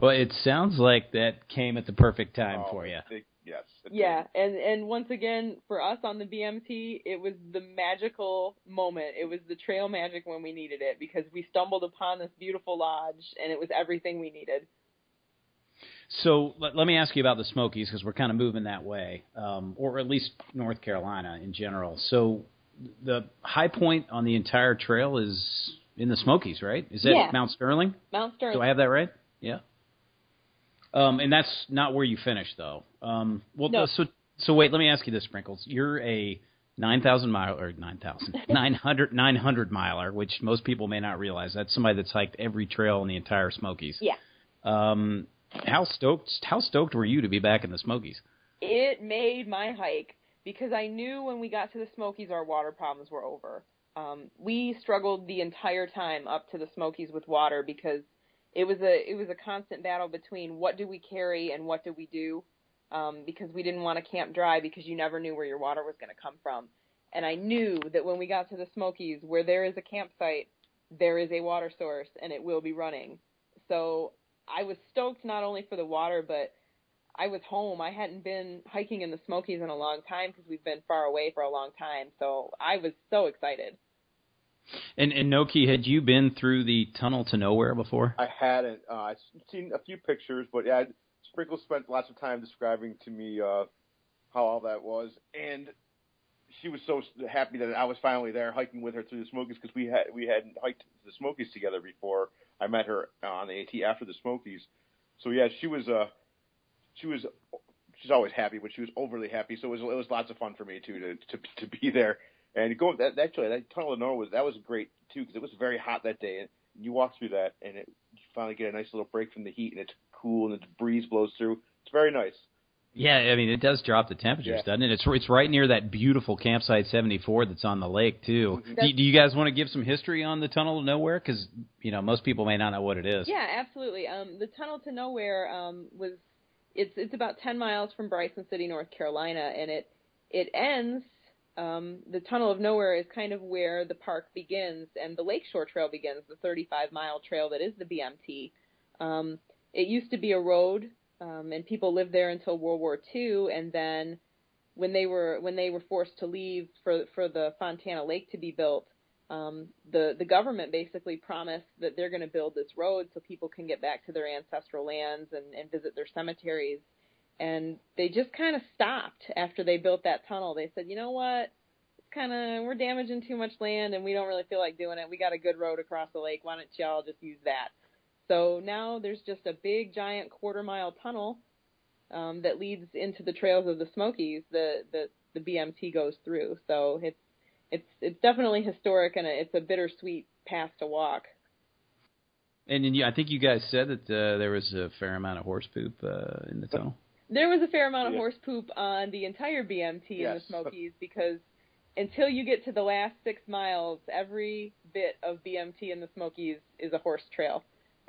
well, it sounds like that came at the perfect time oh, for you. It, yes. Yeah, and and once again for us on the BMT, it was the magical moment. It was the trail magic when we needed it because we stumbled upon this beautiful lodge and it was everything we needed. So let, let me ask you about the Smokies because we're kind of moving that way, um, or at least North Carolina in general. So the high point on the entire trail is in the Smokies, right? Is that yeah. Mount Sterling? Mount Sterling. Do I have that right? Yeah. Um, and that's not where you finished, though. Um, well, no. so so wait. Let me ask you this, Sprinkles. You're a nine thousand mile or nine thousand *laughs* nine hundred nine hundred miler, which most people may not realize. That's somebody that's hiked every trail in the entire Smokies. Yeah. Um, how stoked? How stoked were you to be back in the Smokies? It made my hike because I knew when we got to the Smokies, our water problems were over. Um, we struggled the entire time up to the Smokies with water because it was a it was a constant battle between what do we carry and what do we do um, because we didn't want to camp dry because you never knew where your water was going to come from. And I knew that when we got to the Smokies, where there is a campsite, there is a water source and it will be running. So I was stoked not only for the water, but I was home. I hadn't been hiking in the Smokies in a long time because we've been far away for a long time. So I was so excited. And and NoKey, had you been through the tunnel to nowhere before? I hadn't. Uh, I've seen a few pictures, but yeah, Sprinkle spent lots of time describing to me uh, how all that was, and she was so happy that I was finally there hiking with her through the Smokies because we had we hadn't hiked the Smokies together before. I met her on the AT after the Smokies, so yeah, she was uh she was she's always happy, but she was overly happy. So it was it was lots of fun for me too to to to be there and go that actually that tunnel of Nowhere was that was great too because it was very hot that day, and you walk through that and it, you finally get a nice little break from the heat, and it's cool, and the breeze blows through. It's very nice. Yeah, I mean it does drop the temperatures, yeah. doesn't it? It's it's right near that beautiful campsite 74 that's on the lake too. Mm-hmm. Do, do, you guys want to give some history on the Tunnel to Nowhere? Because you know most people may not know what it is. Yeah, absolutely. Um, the Tunnel to Nowhere um, was it's it's about 10 miles from Bryson City, North Carolina, and it it ends um, the Tunnel of Nowhere is kind of where the park begins and the Lakeshore Trail begins, the 35 mile trail that is the BMT. Um, it used to be a road um, and people lived there until World War II, and then when they were when they were forced to leave for for the Fontana Lake to be built, um, the the government basically promised that they're going to build this road so people can get back to their ancestral lands and, and visit their cemeteries. And they just kind of stopped after they built that tunnel. They said, you know what? It's kind of we're damaging too much land, and we don't really feel like doing it. We got a good road across the lake. Why don't y'all just use that? So now there's just a big giant quarter mile tunnel um, that leads into the trails of the Smokies that the, the BMT goes through. So it's it's it's definitely historic and it's a bittersweet path to walk. And then you, I think you guys said that uh, there was a fair amount of horse poop uh, in the tunnel. There was a fair amount of Yeah. horse poop on the entire BMT in the Yes. Smokies because until you get to the last six miles, every bit of BMT in the Smokies is a horse trail.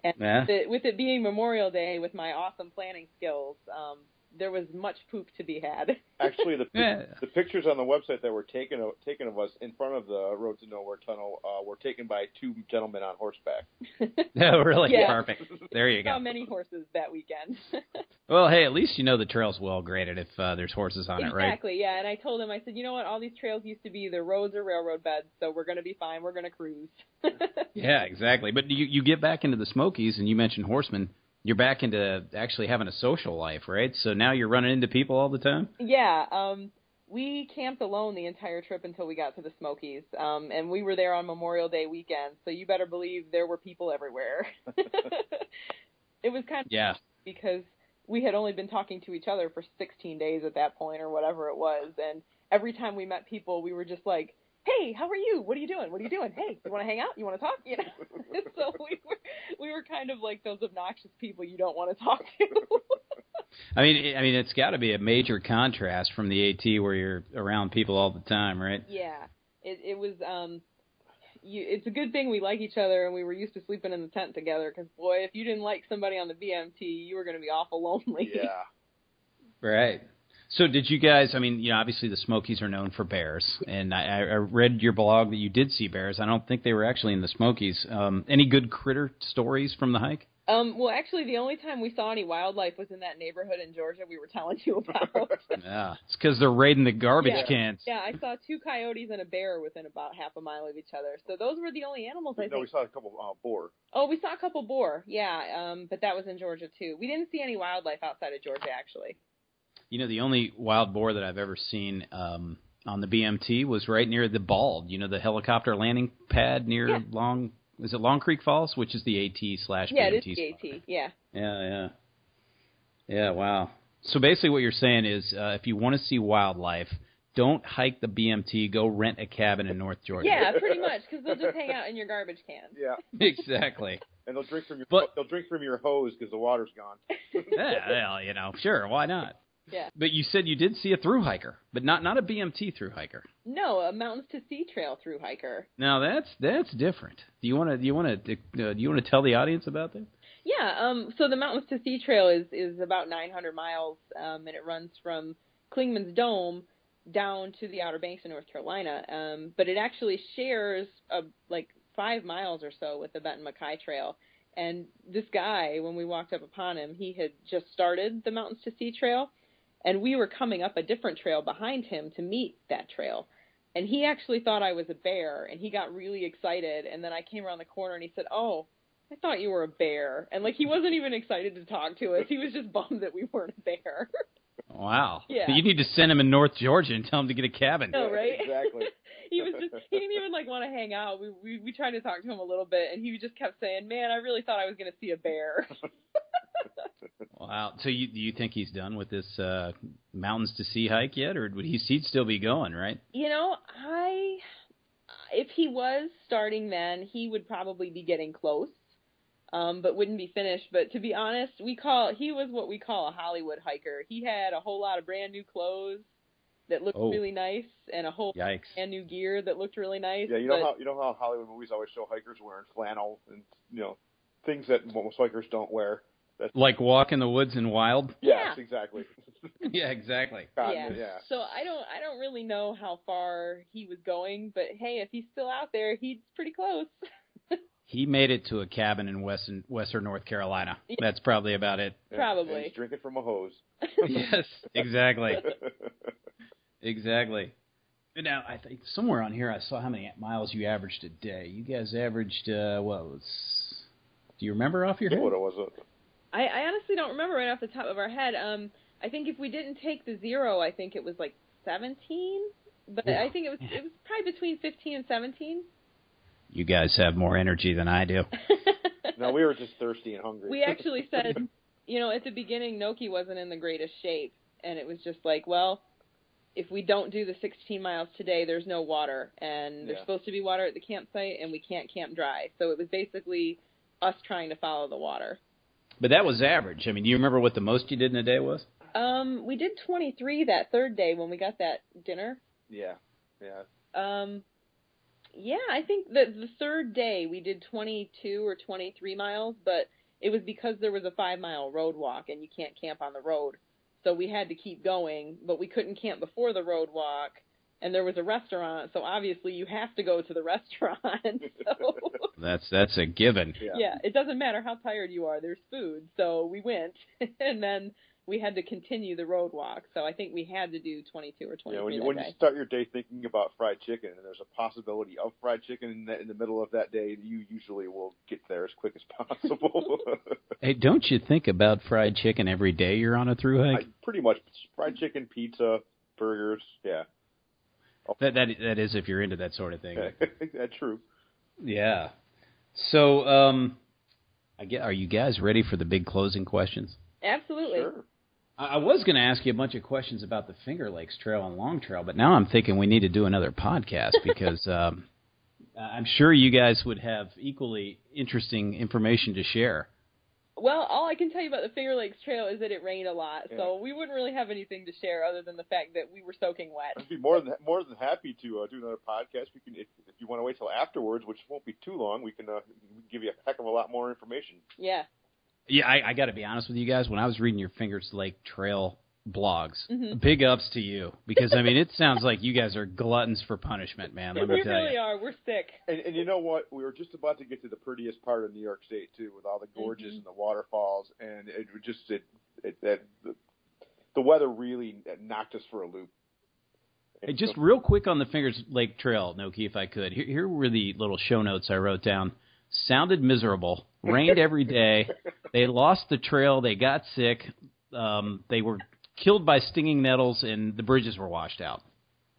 And Yeah. with, it, with it being Memorial Day, with my awesome planning skills, um, there was much poop to be had. *laughs* Actually, the Yeah. the pictures on the website that were taken of, taken of us in front of the Road to Nowhere tunnel uh, were taken by two gentlemen on horseback. No, *laughs* really Yeah. perfect. There you go. How many horses that weekend. *laughs* Well, hey, at least you know the trail's well graded if uh, there's horses on it, right? exactly, yeah. And I told him, I said, you know what? All these trails used to be either roads or railroad beds, so we're going to be fine. We're going to cruise. Yeah, exactly. But you you get back into the Smokies, and you mentioned horsemen. You're back into actually having a social life, right? So now you're running into people all the time. Yeah, um, we camped alone the entire trip until we got to the Smokies, um, and we were there on Memorial Day weekend. So you better believe there were people everywhere. *laughs* it was kind of Yeah. because we had only been talking to each other for 16 days at that point, or whatever it was, and every time we met people, we were just like. Hey, how are you? What are you doing? What are you doing? Hey, you want to hang out? You want to talk? You know. *laughs* so we were we were kind of like those obnoxious people you don't want to talk to. *laughs* I mean, I mean, it's got to be a major contrast from the AT where you're around people all the time, right? Yeah, it it was. Um, you, it's a good thing we like each other and we were used to sleeping in the tent together. Because boy, if you didn't like somebody on the BMT, you were going to be awful lonely. yeah. Right. So did you guys? I mean, you know, obviously the Smokies are known for bears, and I, I read your blog that you did see bears. I don't think they were actually in the Smokies. Um, any good critter stories from the hike? Um. Well, actually, the only time we saw any wildlife was in that neighborhood in Georgia we were telling you about. *laughs* Yeah, it's because they're raiding the garbage Yeah. cans. yeah, I saw two coyotes and a bear within about half a mile of each other. So those were the only animals I No, think. we saw a couple uh, boar. Oh, we saw a couple boar. Yeah. Um. But that was in Georgia too. We didn't see any wildlife outside of Georgia actually. You know, the only wild boar that I've ever seen um, on the BMT was right near the Bald. You know, the helicopter landing pad near Yeah. Long. Is it Long Creek Falls, which is the AT slash BMT? Yeah, it is the? AT. Yeah. Yeah, yeah, yeah. Wow. So basically, what you're saying is, uh, if you want to see wildlife, don't hike the BMT. Go rent a cabin in North Georgia. Yeah, *laughs* pretty much, because they'll just hang out in your garbage can. Yeah. *laughs* exactly. And they'll drink from your But- they'll drink from your hose because the water's gone. Yeah, well, you know, sure, why not? Yeah. But you said you did see a through hiker, but not not a BMT through hiker. No, a mountains to sea trail through hiker. Now that's that's different. Do you want to do you want to uh, do you want to tell the audience about that? Yeah. Um. So the mountains to sea trail is is about 900 miles, um, and it runs from Clingman's Dome down to the Outer Banks of North Carolina. Um. But it actually shares a like five miles or so with the Benton MacKaye Trail. And this guy, when we walked up upon him, he had just started the Mountains to Sea Trail, and we were coming up a different trail behind him to meet that trail. And he actually thought I was a bear, and he got really excited. And then I came around the corner, and he said, "Oh, I thought you were a bear." And like he wasn't even excited to talk to us; he was just bummed that we weren't a bear. *laughs* Wow. Yeah. You need to send him in North Georgia and tell him to get a cabin. No, right? Exactly. *laughs* he was just he didn't even like want to hang out. We, we we tried to talk to him a little bit, and he just kept saying, "Man, I really thought I was going to see a bear." *laughs* Wow. So you do you think he's done with this uh, mountains to sea hike yet, or would he he'd still be going? Right. You know, I if he was starting then, he would probably be getting close. Um, but wouldn't be finished. But to be honest, we call he was what we call a Hollywood hiker. He had a whole lot of brand new clothes that looked Oh. really nice and a whole Yikes. brand new gear that looked really nice. Yeah, you know but, how you know how Hollywood movies always show hikers wearing flannel and you know things that most hikers don't wear. That's Like walk in the woods and wild. Yeah. yes, exactly. yeah, exactly. *laughs* Cotton, yeah. yeah. So I don't I don't really know how far he was going, but hey, if he's still out there, he's pretty close. *laughs* He made it to a cabin in western Western North Carolina. That's probably about it. And- Probably. he's drinking from a hose. *laughs* yes, exactly, exactly. And Now, I think somewhere on here I saw how many miles you averaged a day. You guys averaged uh, what was? Do you remember off your head? what it was. uh, I, I honestly don't remember right off the top of our head. Um, I think if we didn't take the zero, I think it was like 17. But Yeah. I think it was it was probably between 15 and 17. You guys have more energy than I do. *laughs* No, we were just thirsty and hungry. we actually said, you know, at the beginning, NoKey wasn't in the greatest shape, and it was just like, well, if we don't do the 16 miles today, there's no water, and there's Yeah. supposed to be water at the campsite, and we can't camp dry. So it was basically us trying to follow the water. But that was average. I mean, do you remember what the most you did in a day was? Um, we did 23 that third day when we got that dinner. yeah, yeah. Um, yeah, I think that the third day we did 22 or 23 miles, but it was because there was a five mile road walk and you can't camp on the road. So we had to keep going, but we couldn't camp before the road walk. And there was a restaurant, so obviously you have to go to the *laughs* restaurant. so That's that's a given. Yeah. yeah, it doesn't matter how tired you are. There's food, so we went, *laughs* and then we had to continue the road walk. So I think we had to do 22 or 23 Yeah, when you that when day. you start your day thinking about fried chicken and there's a possibility of fried chicken in the, in the middle of that day, you usually will get there as quick as *laughs* possible. Hey, don't you think about fried chicken every day you're on a through I, hike? pretty much fried chicken, pizza, burgers. Yeah, That that that is if you're into that sort of thing. *laughs* that's true. Yeah. So, um, I get. Are you guys ready for the big closing questions? Absolutely. Sure. I I was going to ask you a bunch of questions about the Finger Lakes Trail and Long Trail, but now I'm thinking we need to do another podcast *laughs* because um, I'm sure you guys would have equally interesting information to share. Well, all I can tell you about the Finger Lakes Trail is that it rained a lot, Yeah. so we wouldn't really have anything to share other than the fact that we were soaking wet. I'd be more than more than happy to uh, do another podcast. We can, if, if you want to wait till afterwards, which won't be too long, we can uh, give you a heck of a lot more information. Yeah. Yeah, I, I got to be honest with you guys. When I was reading your Fingers Lake Trail blogs, Mhm. big ups to you because I mean it sounds like you guys are gluttons for punishment, man. Let me we tell really you. are. We're sick. And, and you know what? We were just about to get to the prettiest part of New York State too, with all the gorges Mhm. and the waterfalls, and it would just it it that the, the weather really knocked us for a loop. Hey, just real quick on the Fingers Lake Trail, NoKey, if I could. Here, here were the little show notes I wrote down. Sounded miserable. Rained every day. *laughs* They lost the trail. They got sick. Um, they were killed by stinging nettles, and the bridges were washed out.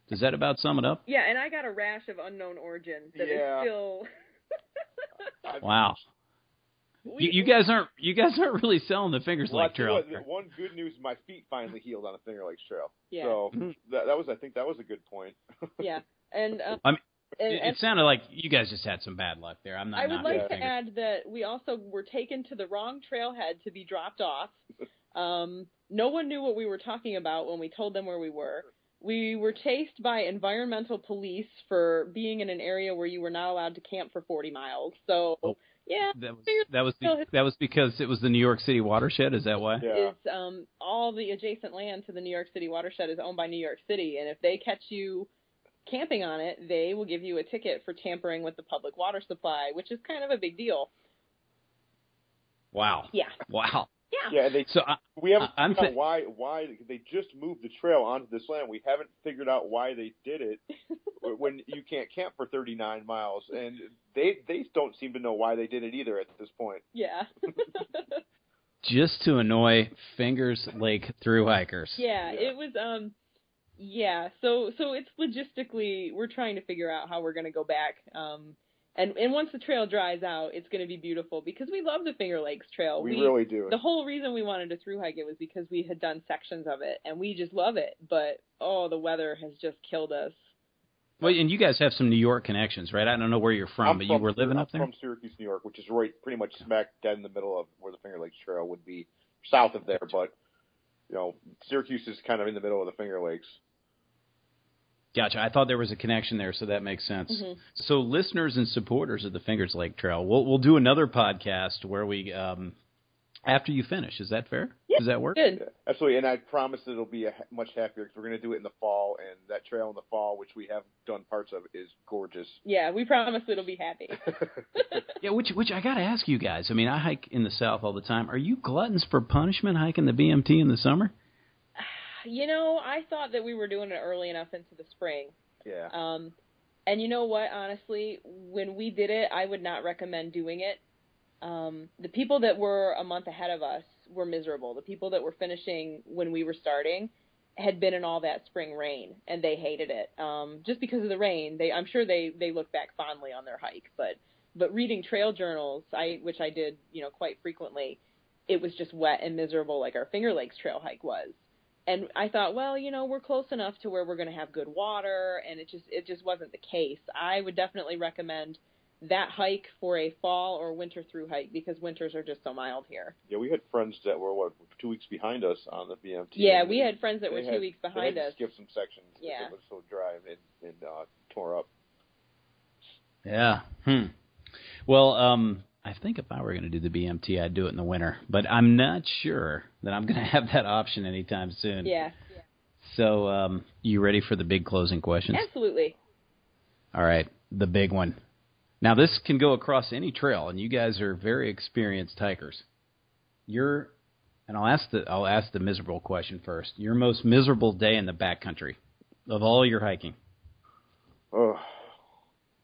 Does that about sum it up? Yeah, and I got a rash of unknown origin that is Yeah. still. *laughs* Wow. We- You, you guys aren't you guys aren't really selling the Fingers Well, I Lake Trail. what, one good news: my feet finally healed on the Finger Lakes Trail. Yeah. So Mhm. that, that was, I think, that was a good point. *laughs* Yeah, and um, I mean, and, It, and it sounded like you guys just had some bad luck there. I'm not. I would knocking like to add that we also were taken to the wrong trailhead to be dropped off. *laughs* Um, no one knew what we were talking about when we told them where we were. We were chased by environmental police for being in an area where you were not allowed to camp for 40 miles. So, Oh. yeah, That was that was the, that was because it was the New York City watershed. Is that why? Yeah. is um, all the adjacent land to the New York City watershed is owned by New York City, and if they catch you camping on it, they will give you a ticket for tampering with the public water supply, which is kind of a big deal. Wow. Yeah, Wow. Yeah. Yeah, they So I, we haven't I- I'm figured out why why they just moved the trail onto this land. We haven't figured out why they did it *laughs* when you can't camp for 39 miles, and they they don't seem to know why they did it either at this point. Yeah. *laughs* just to annoy Fingers Lake through hikers. yeah, Yeah. it was um yeah, so so it's logistically we're trying to figure out how we're going to go back um and and once the trail dries out, it's going to be beautiful because we love the Finger Lakes Trail. we, really do. the whole reason we wanted to through hike it was because we had done sections of it and we just love it, but oh, the weather has just killed us. Well, and you guys have some New York connections, right? I don't know where you're from, I'm but you were living I'm up there. from Syracuse, New York, which is right pretty much smack dead in the middle of where the Finger Lakes Trail would be, south of there. But you know, Syracuse is kind of in the middle of the Finger Lakes. Gotcha. I thought there was a connection there, so that makes sense. Mhm. So, listeners and supporters of the Fingers Lake Trail, we'll we'll do another podcast where we um, after you finish. Is that fair? Yeah, Does that work? Good. Absolutely, and I promise it'll be a much happier because we're going to do it in the fall, and that trail in the fall, which we have done parts of, is gorgeous. Yeah, we promise it'll be happy. *laughs* *laughs* Yeah, which which I got to ask you guys. I mean, I hike in the south all the time. Are you gluttons for punishment hiking the BMT in the summer? You know, I thought that we were doing it early enough into the spring. yeah, Um, and you know what? Honestly, when we did it, I would not recommend doing it. Um, the people that were a month ahead of us were miserable. The people that were finishing when we were starting had been in all that spring rain, and they hated it. Um, just because of the rain, they I'm sure they they look back fondly on their hike, but but reading trail journals, I which I did you know quite frequently, it was just wet and miserable like our Finger Lakes trail hike was and I thought, well, you know, we're close enough to where we're going to have good water, and it just it just wasn't the case. I would definitely recommend that hike for a fall or winter through hike because winters are just so mild here. yeah. We had friends that were what two weeks behind us on the BMT. Yeah, we had friends that were two had- weeks they had behind us. Skip some sections. 'cause Yeah. it was so dry and and uh, tore up. Yeah. Hmm. Well, um, I think if I were going to do the BMT, I'd do it in the winter, but I'm not sure that I'm going *laughs* to have that option anytime soon. Yeah, So, um, you ready for the big closing questions? absolutely. All right, the big one. Now, this can go across any trail, and you guys are very experienced hikers. Your, and I'll ask the I'll ask the miserable question first. Your most miserable day in the backcountry of all your hiking. Oh,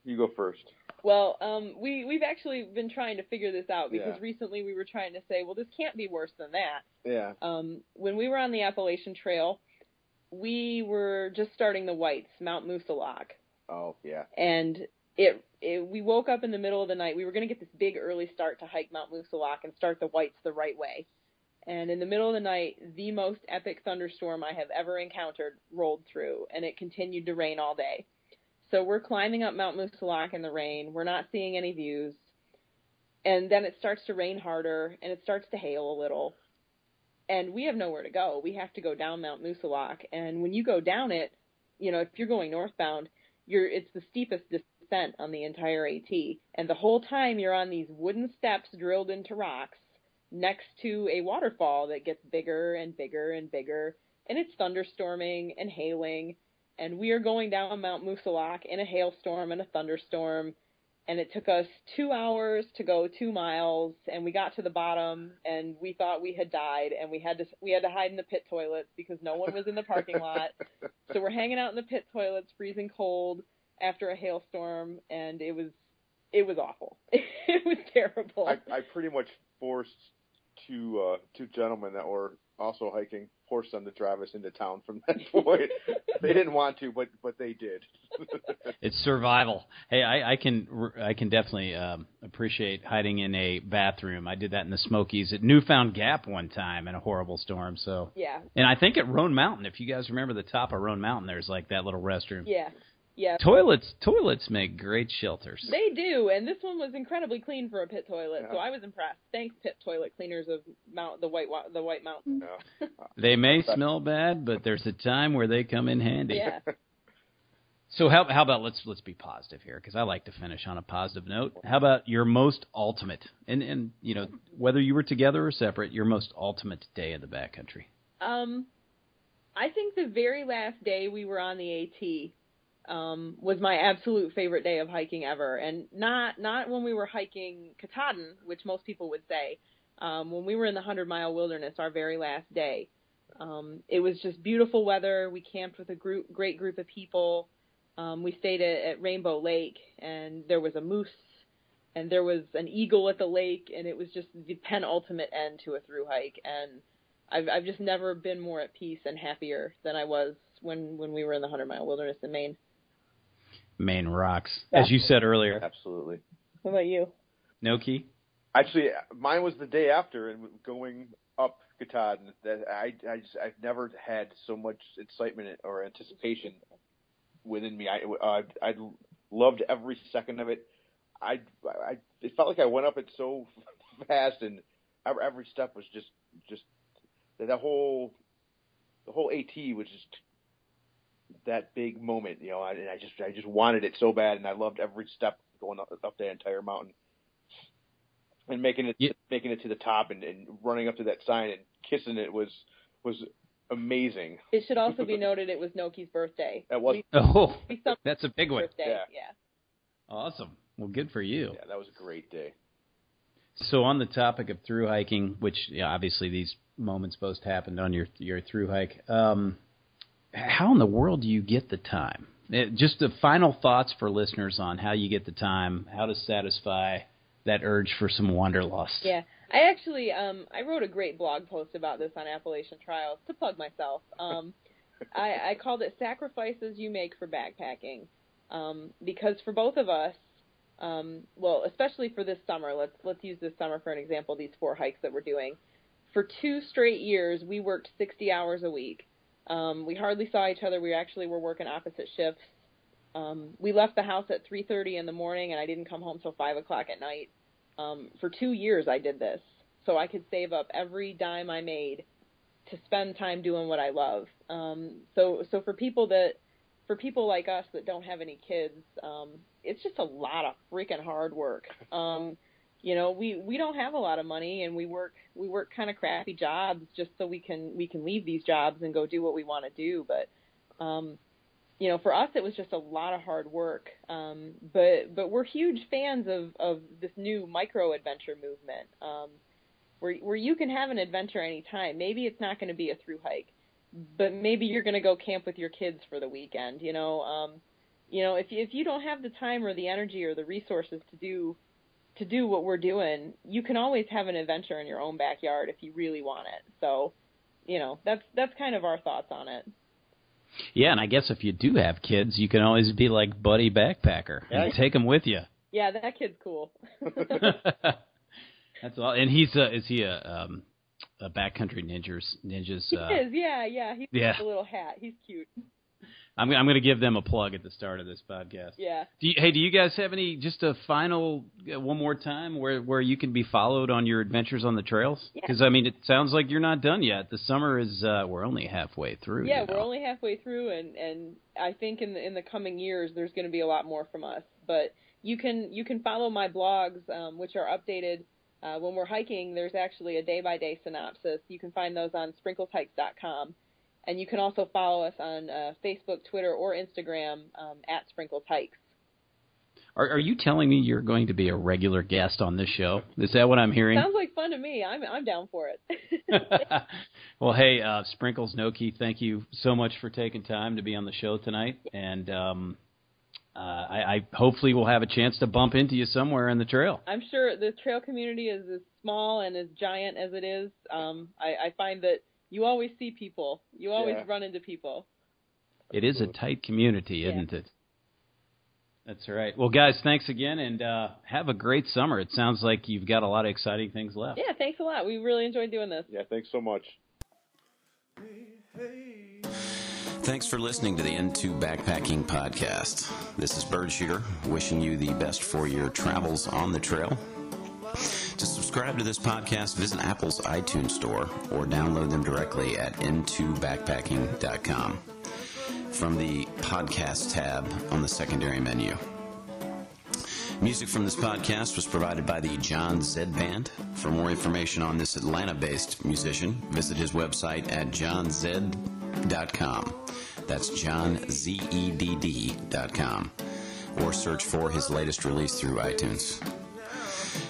you go first. Well, um, we we've actually been trying to figure this out because Yeah. recently we were trying to say, well, this can't be worse than that. Yeah. um, when we were on the Appalachian Trail, we were just starting the Whites, Mount Moosilauke, Oh, yeah. and it, it we woke up in the middle of the night. We were going to get this big early start to hike Mount Moosilauke and start the Whites the right way. And in the middle of the night, the most epic thunderstorm I have ever encountered rolled through, and it continued to rain all day. So we're climbing up Mount Moosilauke in the rain. We're not seeing any views. And then it starts to rain harder, and it starts to hail a little and we have nowhere to go. We have to go down Mount Moosilauke, and when you go down it, you know, if you're going northbound, you're it's the steepest descent on the entire AT, and the whole time you're on these wooden steps drilled into rocks next to a waterfall that gets bigger and bigger and bigger, and it's thunderstorming and hailing, and we are going down Mount Moosilauke in a hailstorm and a thunderstorm. And it took us two hours to go two miles, and we got to the bottom, and we thought we had died, and we had to we had to hide in the pit toilets because no one was in the parking lot. *laughs* So we're hanging out in the pit toilets, freezing cold after a hailstorm, and it was it was awful. *laughs* it was terrible. I, I pretty much forced two uh, two gentlemen that were also hiking, forced them to drive us into town from that *laughs* point. they didn't want to, but but they did. *laughs* It's survival. Hey, I, I can I can definitely um, appreciate hiding in a bathroom. I did that in the Smokies at Newfound Gap one time in a horrible storm. So, yeah, and I think at Roan Mountain, if you guys remember the top of Roan Mountain, there's like that little restroom. yeah, yeah. Toilets toilets make great shelters. They do, and this one was incredibly clean for a pit toilet, so I was impressed. Thanks, pit toilet cleaners of Mount the White the White Mountain. Yeah. *laughs* They may smell bad, but there's a time where they come in handy. Yeah. *laughs* So how how about let's let's be positive here because I like to finish on a positive note. How about your most ultimate and and you know whether you were together or separate, your most ultimate day in the backcountry. Um, I think the very last day we were on the AT um, was my absolute favorite day of hiking ever, and not not when we were hiking Katahdin, which most people would say. Um, when we were in the Hundred Mile Wilderness, our very last day, um, it was just beautiful weather. We camped with a group, great group of people. Um, we stayed at, at Rainbow Lake, and there was a moose, and there was an eagle at the lake, and it was just the penultimate end to a through hike. And I've I've just never been more at peace and happier than I was when when we were in the Hundred Mile Wilderness in Maine. Maine rocks, as you said earlier. Absolutely. What about you? NoKey. Actually, mine was the day after, and going up Katahdin. That I, I just, I've never had so much excitement or anticipation within me. I, uh, I loved every second of it. I, I, it felt like I went up it so *laughs* fast, and every, every step was just, just that whole, the whole AT was just that big moment, you know. I, and I just, I just wanted it so bad, and I loved every step going up, up the entire mountain. and making it Yeah. making it to the top and, and running up to that sign and kissing it was was amazing. It should also be *laughs* noted it was NoKey's birthday. That was Oh, that's a big one. birthday. Yeah. yeah. Awesome. Well, good for you. yeah, that was a great day. So on the topic of through hiking, which yeah, obviously these moments both happened on your your through hike. Um, how in the world do you get the time? Eh, just the final thoughts for listeners on how you get the time, how to satisfy that urge for some wanderlust. Yeah, I actually um I wrote a great blog post about this on Appalachian Trials to plug myself. Um, *laughs* I, I called it "Sacrifices You Make for Backpacking," um, because for both of us, um, well, especially for this summer, let's let's use this summer for an example. These four hikes that we're doing, for two straight years, we worked 60 hours a week. Um, we hardly saw each other. We actually were working opposite shifts. Um, we left the house at 3:30 in the morning, and I didn't come home till five o'clock at night. Um, for two years, I did this so I could save up every dime I made to spend time doing what I love. Um, so, so for people that, for people like us that don't have any kids, um, it's just a lot of freaking hard work. Um, you know, we we don't have a lot of money, and we work we work kind of crappy jobs just so we can we can leave these jobs and go do what we want to do. But, um, you know, for us, it was just a lot of hard work. Um, but but we're huge fans of of this new micro adventure movement. Um, where where you can have an adventure anytime. Maybe it's not going to be a through hike, but maybe you're going to go camp with your kids for the weekend. You know, um, you know if if you don't have the time or the energy or the resources to do to do what we're doing, you can always have an adventure in your own backyard if you really want it. So, you know, that's that's kind of our thoughts on it. Yeah, and I guess if you do have kids, you can always be like Buddy Backpacker and take them with you. Yeah, that kid's cool. *laughs* *laughs* That's all. And he's uh, is he a um, a backcountry ninjas ninjas? he Uh, is, yeah, yeah. He's yeah. a little hat. He's cute. I'm I'm going to give them a plug at the start of this podcast. Yeah. Do you, hey, do you guys have any just a final uh, one more time where where you can be followed on your adventures on the trails? Yeah. Because I mean, it sounds like you're not done yet. The summer is uh, we're only halfway through. Yeah, you know. we're only halfway through, and and I think in the in the coming years there's going to be a lot more from us. But you can you can follow my blogs, um, which are updated uh, when we're hiking. There's actually a day by day synopsis. You can find those on sprinkleshikes.com, and you can also follow us on uh, Facebook, Twitter, or Instagram um, at Sprinkles Hikes. Are, are you telling me you're going to be a regular guest on this show? Is that what I'm hearing? Sounds like fun to me. I'm I'm down for it. *laughs* *laughs* well, hey, uh, Sprinkles NoKey, thank you so much for taking time to be on the show tonight, and um, uh, I, I hopefully will have a chance to bump into you somewhere in the trail. I'm sure the trail community is as small and as giant as it is. Um, I, I find that you always see people. You always Yeah. run into people. It is a tight community, isn't it? That's right. Well, guys, thanks again, and uh, have a great summer. It sounds like you've got a lot of exciting things left. Yeah, thanks a lot. We really enjoyed doing this. Yeah, thanks so much. Thanks for listening to the N2 Backpacking Podcast. This is Bird Shooter, wishing you the best for your travels on the trail. To subscribe to this podcast, visit Apple's iTunes Store or download them directly at n2backpacking.com from the podcast tab on the secondary menu. Music from this podcast was provided by the John Zed Band. For more information on this Atlanta based musician, visit his website at johnzed.com. That's johnzedd.com. Or search for his latest release through iTunes.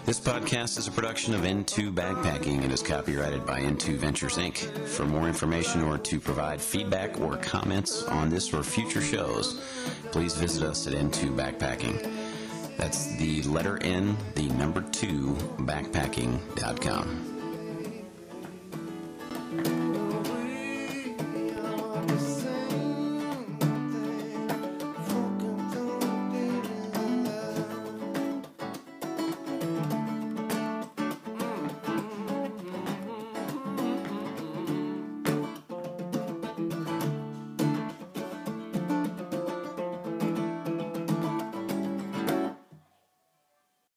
This podcast is a production of N2 Backpacking and is copyrighted by N2 Ventures Inc. For more information or to provide feedback or comments on this or future shows, please visit us at N2 Backpacking. That's the letter N, the number two, backpacking.com.